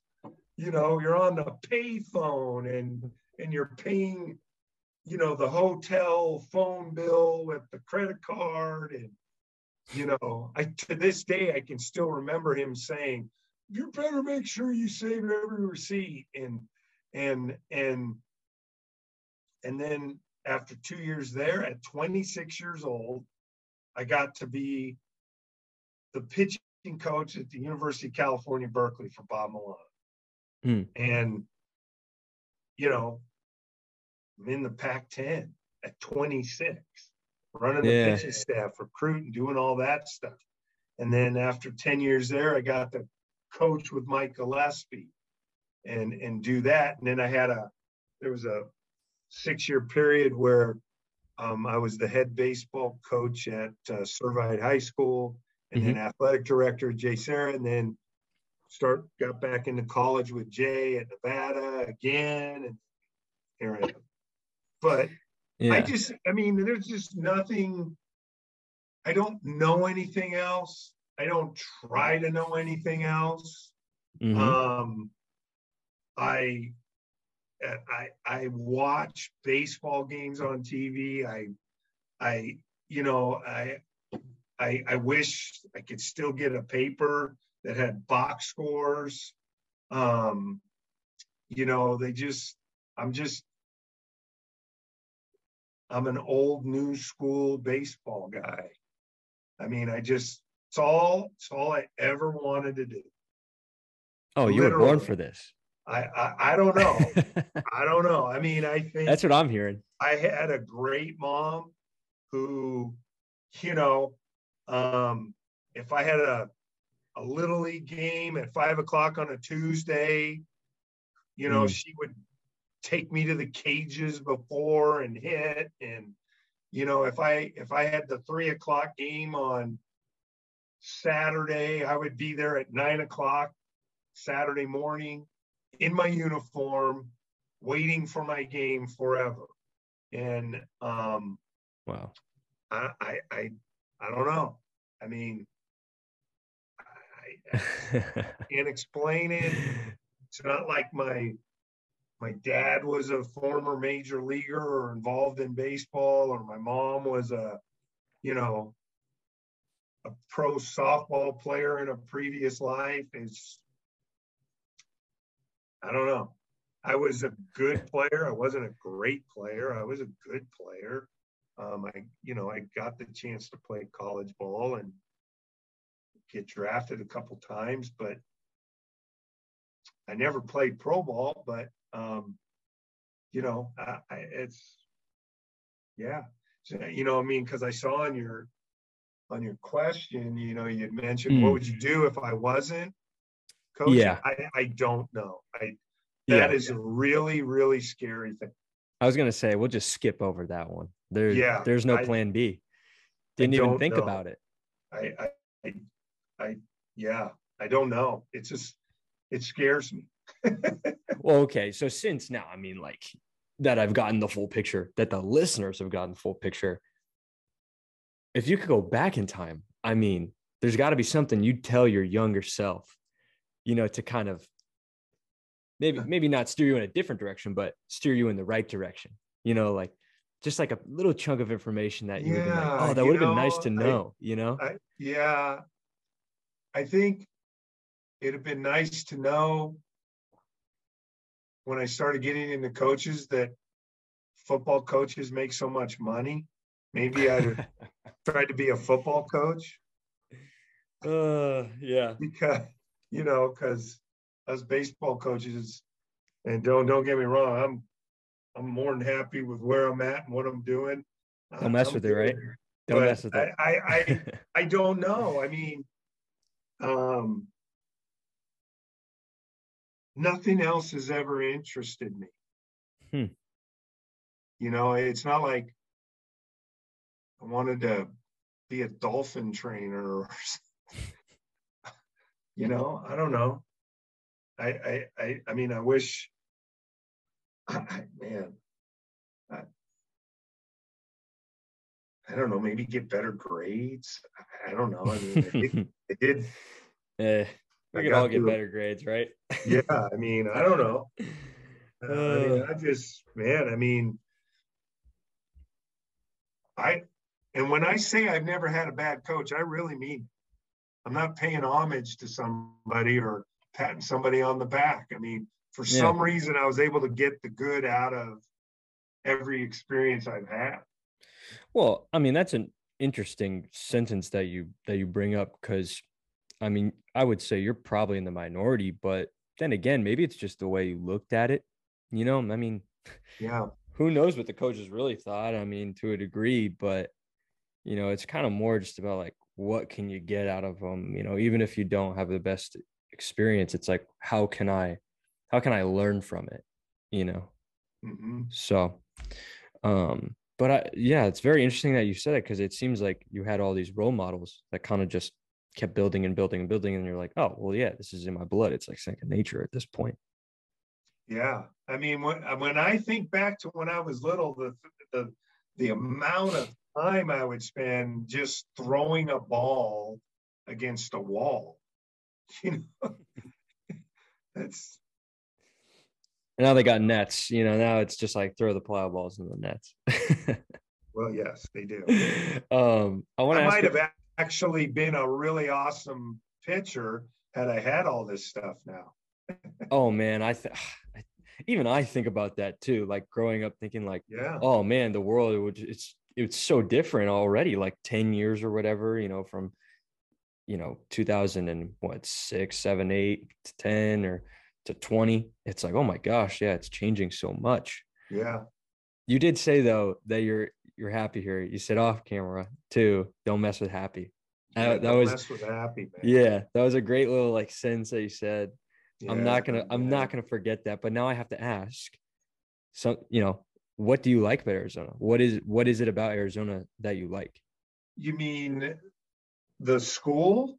You know, you're on the pay phone and and you're paying, you know, the hotel phone bill with the credit card and you know, I to this day I can still remember him saying, you better make sure you save every receipt and and and and then after two years there at 26 years old i got to be the pitching coach at the university of california berkeley for bob milano mm. and you know i'm in the pac 10 at 26 running the yeah. pitching staff recruiting doing all that stuff and then after 10 years there i got to coach with Mike Gillespie and and do that. And then I had a there was a six year period where um, I was the head baseball coach at uh, Servite High School, and mm-hmm. then athletic director at JSerra, and then start got back into college with Jay at Nevada again, and here I am. But yeah. I just, I mean, there's just nothing. I don't know anything else. I don't try to know anything else. Mm-hmm. Um, I, I, I watch baseball games on TV. I, I, you know, I, I, I wish I could still get a paper that had box scores. Um, you know, they just, I'm just, I'm an old new school baseball guy. I mean, I just, it's all it's all I ever wanted to do. Oh, you Literally. were born for this. I, I, I don't know. I don't know. I mean, I think that's what I'm hearing. I had a great mom who, you know, um, if I had a a little league game at five o'clock on a Tuesday, you know, mm. she would take me to the cages before and hit. And, you know, if I if I had the three o'clock game on Saturday, I would be there at nine o'clock Saturday morning in my uniform, waiting for my game forever. and um, wow, I, I I I don't know. I mean, I, I can't explain it. It's not like my my dad was a former major leaguer or involved in baseball, or my mom was a, you know, a pro softball player in a previous life. It's I don't know. I was a good player. I wasn't a great player. I was a good player. Um, I, you know, I got the chance to play college ball and get drafted a couple times, but I never played pro ball. But um, you know, I, I, it's yeah, so, you know, I mean, because I saw on your on your question, you know, you mentioned mm. what would you do if I wasn't coach? Yeah, I, I don't know. I that yeah. is a really really scary thing. I was gonna say we'll just skip over that one. There, yeah, there's no plan B. Didn't even think know. about it. I, I, I, yeah, I don't know. It's just, it scares me. Well, okay. So since now, I mean, like that, I've gotten the full picture. That the listeners have gotten the full picture. If you could go back in time, I mean, there's got to be something you'd tell your younger self, you know, to kind of maybe maybe not steer you in a different direction, but steer you in the right direction. You know, like just like a little chunk of information that you yeah, would be like, oh, that would have been nice to know, I, you know? I, yeah. I think it'd have been nice to know when I started getting into coaches that football coaches make so much money. Maybe I'd tried to be a football coach. Uh, yeah. Because, you know, because us baseball coaches, and don't don't get me wrong, I'm I'm more than happy with where I'm at and what I'm doing. Don't mess I'm with it, right? Don't mess with it. I, I I I don't know. I mean, um, nothing else has ever interested me. Hmm. You know, it's not like I wanted to be a dolphin trainer or you know, I don't know. I I I, I mean I wish I, man, I, I, don't know, maybe get better grades. I, don't know. I mean, I did. Eh, we can all get better grades, right? yeah, I mean, I don't know. Uh, I mean, uh. I just, man, I mean, I, and when I say I've never had a bad coach, I really mean. I'm not paying homage to somebody or patting somebody on the back. I mean, for yeah. some reason I was able to get the good out of every experience I've had. Well, I mean, that's an interesting sentence that you that you bring up because I mean, I would say you're probably in the minority, but then again, maybe it's just the way you looked at it. You know, I mean, yeah. Who knows what the coaches really thought? I mean, to a degree, but you know, it's kind of more just about like what can you get out of them. You know, even if you don't have the best experience, it's like how can I how can I learn from it? You know? Mm-hmm. So, um, but I, yeah, it's very interesting that you said it because it seems like you had all these role models that kind of just kept building and building and building. And you're like, oh, well, yeah, this is in my blood. It's like second nature at this point. Yeah. I mean, when, uh, when I think back to when I was little, the, the, the amount of time I would spend just throwing a ball against a wall, you know, that's and now they got nets. You know, now it's just like throw the plyo balls in the nets. well, yes, they do. Um, I want to. Might have actually been a really awesome pitcher had I had all this stuff now. oh man, I th- even I think about that too. Like growing up, thinking like, yeah, oh man, the world it would it's it's so different already. Like ten years or whatever, you know, from you know 2000 and what six, seven, eight to ten or to 20 it's like oh my gosh yeah it's changing so much yeah you did say though that you're you're happy here. You said off camera too don't mess with happy. Yeah, that, that was mess with happy man. yeah that was a great little like sentence that you said. Yeah, i'm not gonna i'm not gonna forget that but now i have to ask so you know what do you like about arizona? What is what is it about arizona that you like? You mean the school?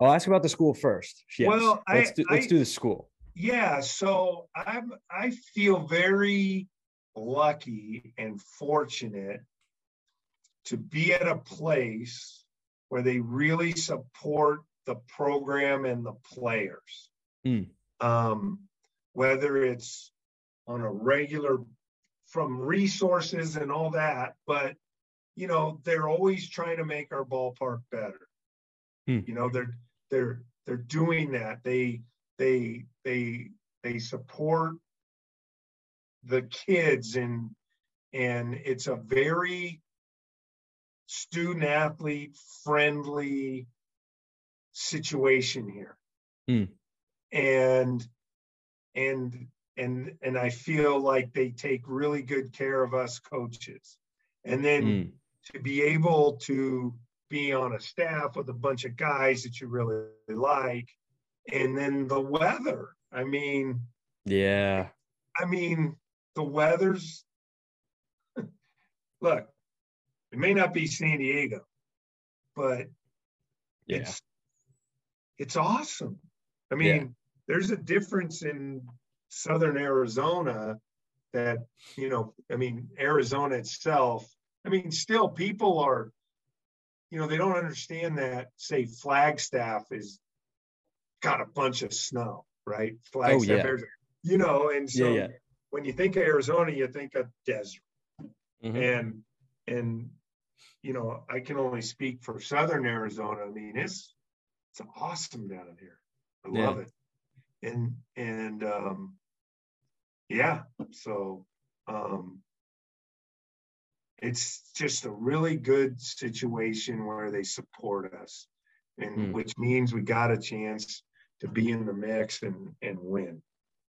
I'll ask about the school first. Yes. Well, let's I, do, let's I, do the school. Yeah so i'm i feel very lucky and fortunate to be at a place where they really support the program and the players. Mm. Um, whether it's on a regular from resources and all that, but you know, they're always trying to make our ballpark better. Hmm. You know, they're they're they're doing that. They they they they support the kids and and it's a very student athlete friendly situation here. Hmm. And and and and I feel like they take really good care of us coaches. And then mm. to be able to be on a staff with a bunch of guys that you really like, and then the weather. I mean, yeah. I mean, the weather's look, it may not be San Diego, but yeah. it's it's awesome. I mean, yeah. there's a difference in southern Arizona that, you know, I mean, Arizona itself, I mean, still people are, you know, they don't understand that, say, Flagstaff is got a bunch of snow, right? Oh, Flagstaff, oh, yeah. you know, and so yeah. When you think of Arizona, you think of desert. Mm-hmm. And, and, you know, I can only speak for Southern Arizona. I mean, it's, it's awesome down here. I love it. And, and, um, yeah so um it's just a really good situation where they support us and mm. which means we got a chance to be in the mix and and win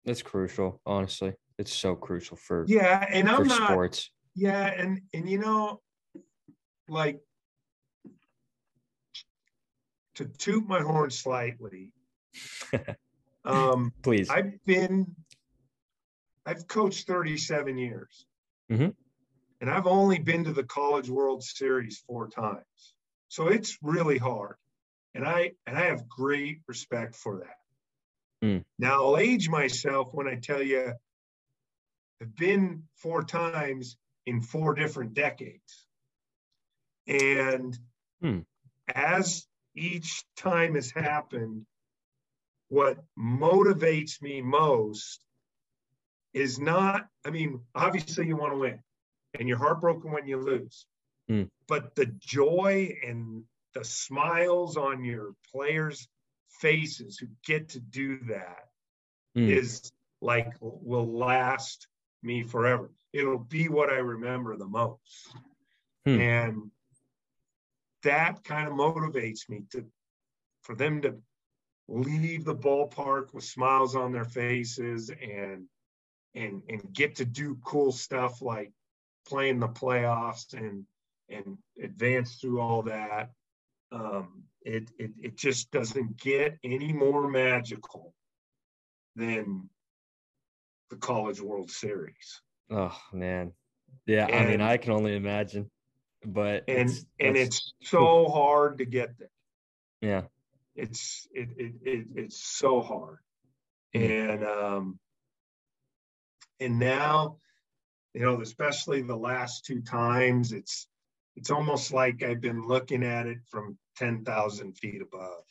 that's crucial honestly it's so crucial for yeah and i'm not sports yeah and and you know like to toot my horn slightly um please i've been I've coached 37 years. Mm-hmm. And I've only been to the College World Series four times. So it's really hard. And I and I have great respect for that. Mm. Now I'll age myself when I tell you I've been four times in four different decades. And mm. as each time has happened, what motivates me most is not, I mean, obviously you want to win and you're heartbroken when you lose. Mm. But the joy and the smiles on your players' faces who get to do that mm. is like will last me forever. It'll be what I remember the most. Mm. And that kind of motivates me to for them to leave the ballpark with smiles on their faces and and and get to do cool stuff like playing the playoffs and and advance through all that. Um, it, it it just doesn't get any more magical than the College World Series. Oh man, yeah. And, I mean, I can only imagine. But and it's, and it's so hard to get there. Yeah, it's it, it, it it's so hard, and um, and now you know especially the last two times it's it's almost like i've been looking at it from 10,000 feet above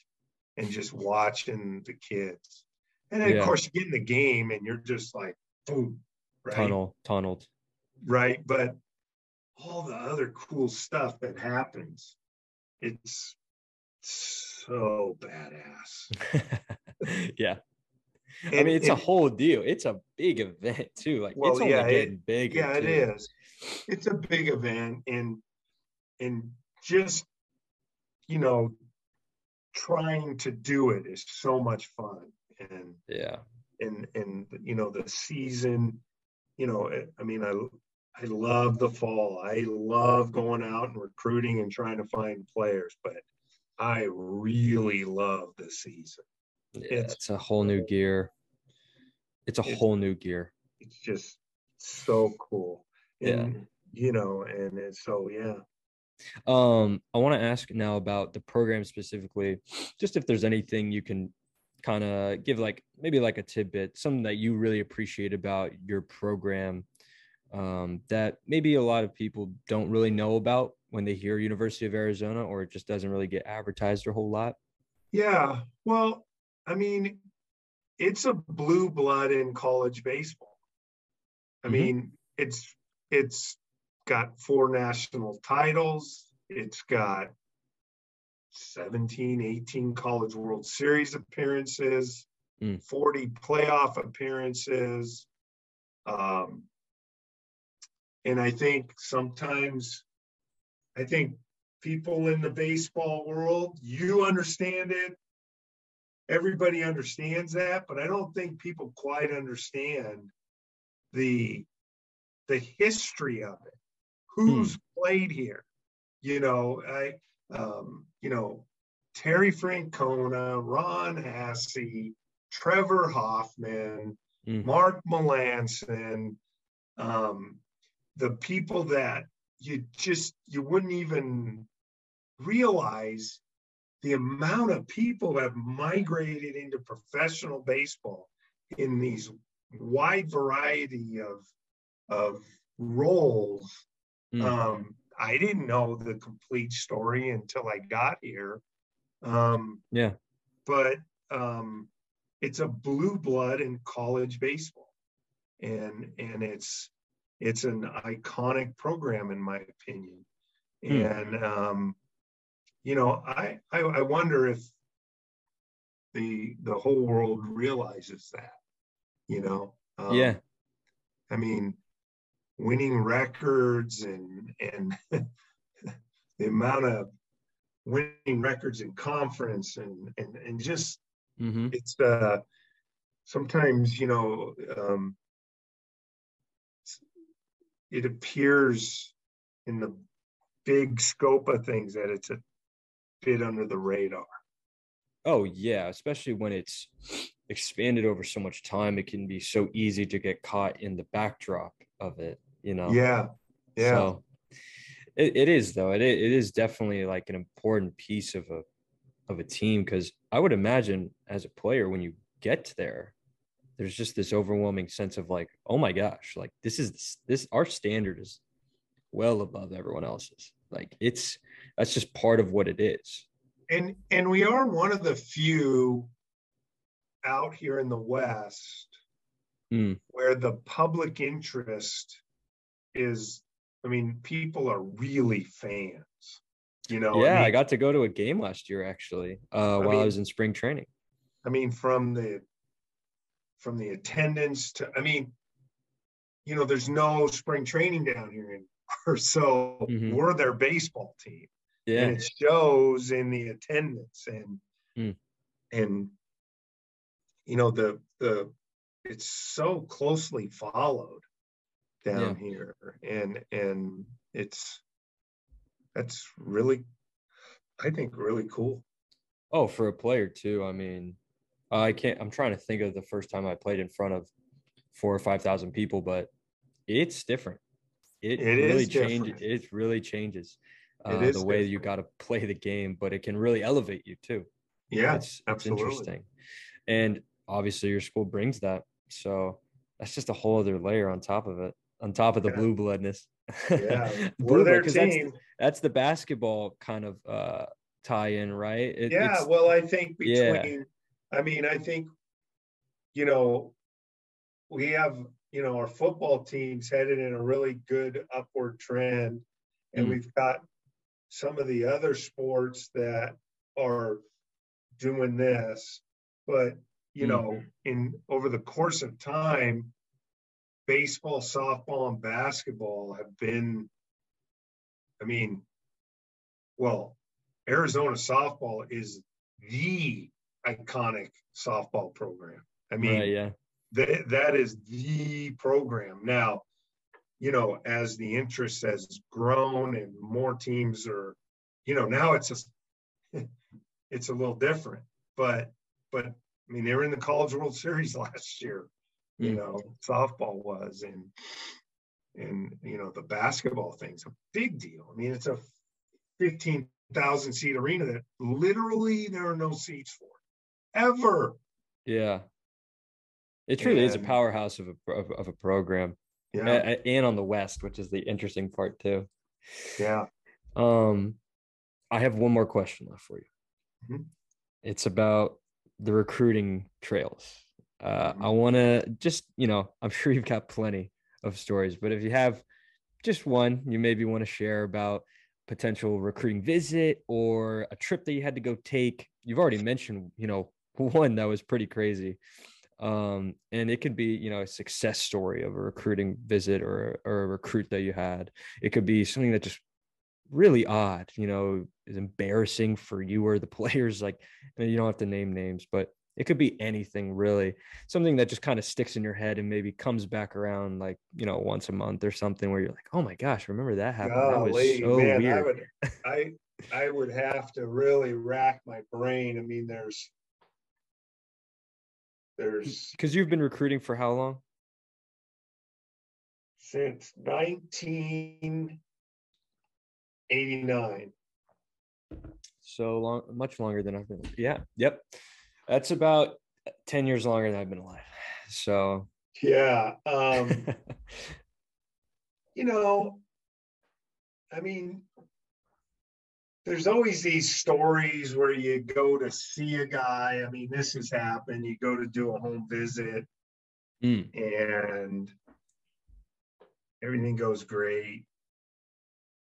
and just watching the kids and then, yeah. of course you get in the game and you're just like boom right? tunnel tunneled right but all the other cool stuff that happens it's so badass yeah and, I mean, it's and, a whole deal. It's a big event too. Like well, it's only yeah, getting it, bigger. Yeah, too. it is. It's a big event, and and just you know, trying to do it is so much fun. And yeah, and and you know the season. You know, I mean, I I love the fall. I love going out and recruiting and trying to find players, but I really love the season. Yeah, it's, it's a whole new gear. It's a whole new gear. It's just so cool. And, yeah. You know, and it's so yeah. Um, I want to ask now about the program specifically, just if there's anything you can kind of give like maybe like a tidbit, something that you really appreciate about your program. um, that maybe a lot of people don't really know about when they hear University of Arizona, or it just doesn't really get advertised a whole lot? Yeah, well, I mean, it's a blue blood in college baseball. I mm-hmm. mean, it's it's got four national titles. It's got 17, 18 college World Series appearances, mm. 40 playoff appearances. Um, and I think sometimes, I think people in the baseball world, you understand it. Everybody understands that, but I don't think people quite understand the the history of it. Who's hmm. played here? You know, I um, you know, Terry Francona, Ron Hassey, Trevor Hoffman, mm. Mark Melancon, um, the people that you just you wouldn't even realize the amount of people have migrated into professional baseball in these wide variety of of roles. Mm. Um, I didn't know the complete story until I got here. Um, yeah. But um, it's a blue blood in college baseball, and and it's it's an iconic program in my opinion. Hmm. And um, you know, I, I I wonder if the the whole world realizes that. You know. Um, yeah. I mean, winning records and and the amount of winning records in conference and and and just mm-hmm. it's uh sometimes you know um it appears in the big scope of things that it's a bit under the radar oh yeah especially when it's expanded over so much time it can be so easy to get caught in the backdrop of it you know? Yeah yeah. So it, it is though. It, it is definitely like an important piece of a of a team because i would imagine as a player when you get there there's just this overwhelming sense of like oh my gosh like this is this our standard is well above everyone else's. Like it's that's just part of what it is. And and we are one of the few out here in the west mm. where the public interest is I mean, people are really fans. You know, yeah, I, mean, I got to go to a game last year actually, uh, while I, mean, I was in spring training. I mean, from the from the attendance to I mean, you know, there's no spring training down here anymore. So mm-hmm. we're their baseball team. Yeah. And it shows in the attendance and mm. and you know the the it's so closely followed down yeah. here and and it's that's really i think really cool oh for a player too i mean i can't i'm trying to think of the first time i played in front of four or five thousand people but it's different it, it really changes it really changes uh, the different. way you got to play the game but it can really elevate you too yeah it's, absolutely. it's interesting and obviously your school brings that so that's just a whole other layer on top of it on top of the yeah. blue bloodness. Yeah, blue blood, because that's, that's the basketball kind of uh, tie-in, right? It, yeah, well, I think between, yeah. I mean, I think, you know, we have, you know, our football team's headed in a really good upward trend, and mm. we've got some of the other sports that are doing this, but you know, mm-hmm. in over the course of time, baseball, softball, and basketball have been, I mean, well, Arizona softball is the iconic softball program. I mean, right, yeah, that, that is the program. Now, you know, as the interest has grown and more teams are, you know, now it's just, it's a little different. But, but I mean, they were in the College World Series last year you hmm. know softball was and and you know the basketball thing's a big deal i mean it's a 15,000 seat arena that literally there are no seats for ever yeah it truly and, is a powerhouse of a of, of, a program Yeah. And on the west, which is the interesting part too. Yeah. Um, I have one more question left for you. Mm-hmm. It's about the recruiting trails. Uh, mm-hmm. I want to just, you know, I'm sure you've got plenty of stories, but if you have just one you maybe want to share about potential recruiting visit or a trip that you had to go take, you've already mentioned, you know, one that was pretty crazy. Um, and it could be, you know, a success story of a recruiting visit or, or a recruit that you had. It could be something that just really odd, you know, is embarrassing for you or the players. Like, eh, you don't have to name names, but it could be anything really. Something that just kind of sticks in your head and maybe comes back around like, you know, once a month or something where you're like, oh my gosh, remember that happened? Golly, that was so man, weird. I would, I, I would have to really rack my brain. I mean, there's, there's because you've been recruiting for how long? Since 19 89. So long, much longer than I've been. Yeah. Yep. That's about 10 years longer than I've been alive. So, yeah. Um, you know, I mean, there's always these stories where you go to see a guy. I mean, this has happened. You go to do a home visit mm. and everything goes great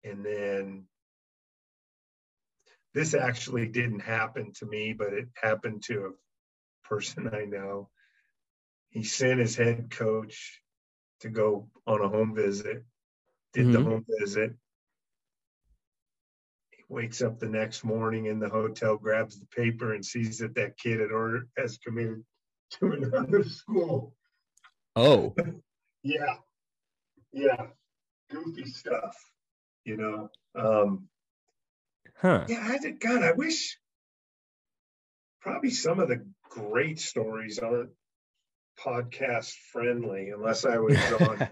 and then this actually didn't happen to me, but it happened to a person I know. He sent his head coach to go on a home visit, did mm-hmm. the home visit. He wakes up the next morning in the hotel, grabs the paper, and sees that that kid had ordered has committed to another school. Oh, yeah, yeah, goofy stuff you know. Um, huh. Yeah, I did. God, I wish probably some of the great stories aren't podcast friendly unless I was on, yeah.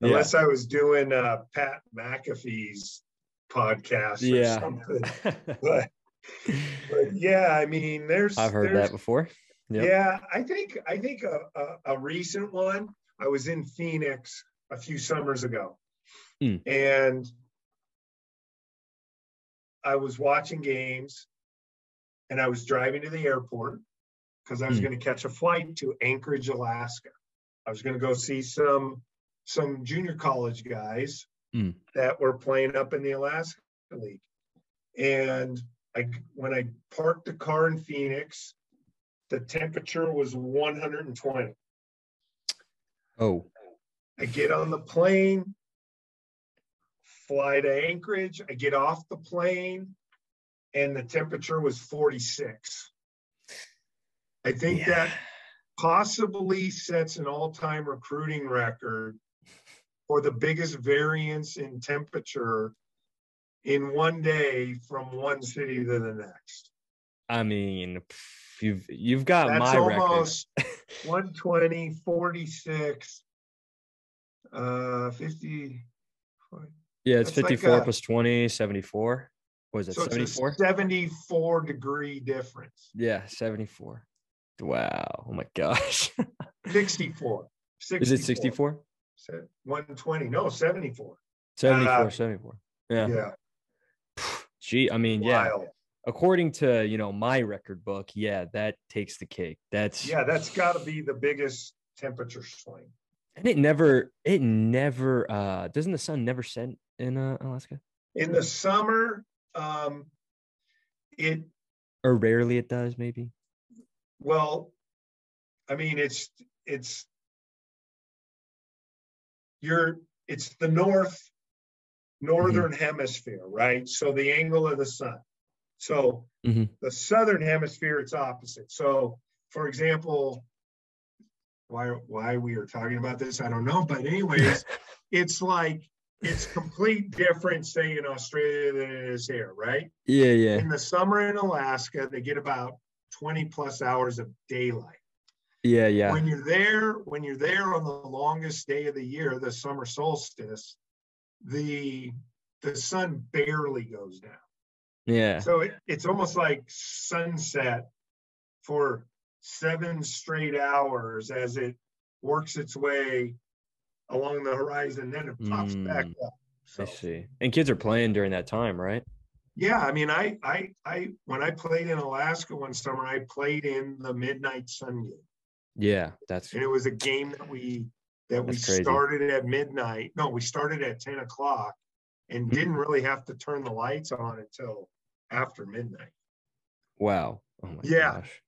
unless I was doing uh, Pat McAfee's podcast or yeah. something. but, but yeah, I mean, there's I've heard there's, that before. Yep. Yeah, I think I think a, a, a recent one. I was in Phoenix a few summers ago, mm. and I was watching games and I was driving to the airport because I was mm. going to catch a flight to Anchorage, Alaska. I was going to go see some some junior college guys mm. that were playing up in the Alaska League. And I when I parked the car in Phoenix, the temperature was 120. Oh. I get on the plane fly to Anchorage. I get off the plane and the temperature was 46. I think yeah. that possibly sets an all time recruiting record for the biggest variance in temperature in one day from one city to the next. I mean, you've you've got That's my almost 120, 46, uh, 50, yeah, it's 54 like a, plus 20, 74. Was it so 74? 74 degree difference. Yeah, 74. Wow. Oh my gosh. 64. 64. Is it 64? 120. No, 74. 74, uh, 74. Yeah. Yeah. Gee, I mean, Wild. yeah. According to, you know, my record book, yeah, that takes the cake. That's Yeah, that's got to be the biggest temperature swing. And it never it never uh doesn't the sun never set in uh, Alaska? In the summer, um, it or rarely it does, maybe. Well, I mean, it's it's you're it's the north northern mm-hmm. hemisphere, right? So the angle of the sun. So mm-hmm. the southern hemisphere, it's opposite. So, for example, why why we are talking about this, I don't know. But anyways, it's like it's complete different, say in Australia than it is here, right? Yeah, yeah. In the summer in Alaska, they get about 20 plus hours of daylight. Yeah, yeah. When you're there, when you're there on the longest day of the year, the summer solstice, the the sun barely goes down. Yeah. So it, it's almost like sunset for seven straight hours as it works its way along the horizon, then it pops mm, back up. So. I see. And kids are playing during that time, right? Yeah, I mean, I, I, I, when I played in Alaska one summer, I played in the midnight sun game. Yeah, that's. And it was a game that we that we started at midnight. No, we started at ten o'clock, and mm-hmm. didn't really have to turn the lights on until after midnight. Wow. Oh my yeah. gosh.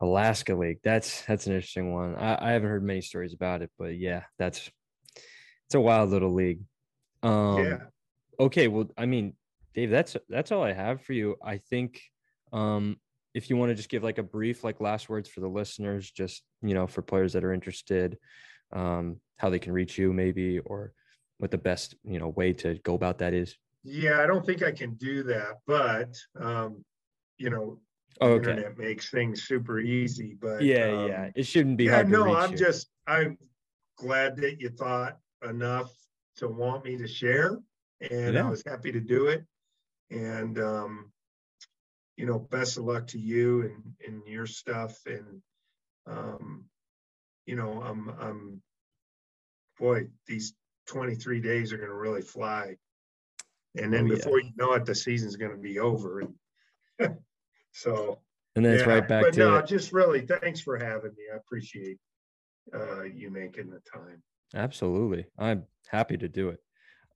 Alaska League. That's that's an interesting one. I, I haven't heard many stories about it, but yeah, that's it's a wild little league. Um yeah. okay, well, I mean, Dave, that's that's all I have for you. I think um if you want to just give like a brief like last words for the listeners, just you know, for players that are interested, um, how they can reach you maybe or what the best, you know, way to go about that is. Yeah, I don't think I can do that, but um, you know, oh, okay. internet makes things super easy. But yeah, um, yeah, it shouldn't be yeah, hard. no, I'm you. just I'm glad that you thought enough to want me to share, and yeah. I was happy to do it. And um, you know, best of luck to you and and your stuff. And um, you know, I'm I'm boy, these 23 days are going to really fly. And then oh, before yeah. you know it, the season's going to be over. And so, and then yeah. it's right back but to no, it. just really thanks for having me. I appreciate uh, you making the time. Absolutely. I'm happy to do it.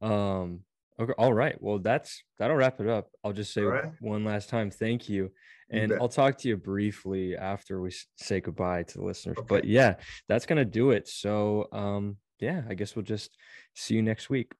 Um, okay. All right. Well, that's, that'll wrap it up. I'll just say right. one last time. Thank you. And you I'll talk to you briefly after we say goodbye to the listeners. Okay. But yeah, that's going to do it. So, um, yeah, I guess we'll just see you next week.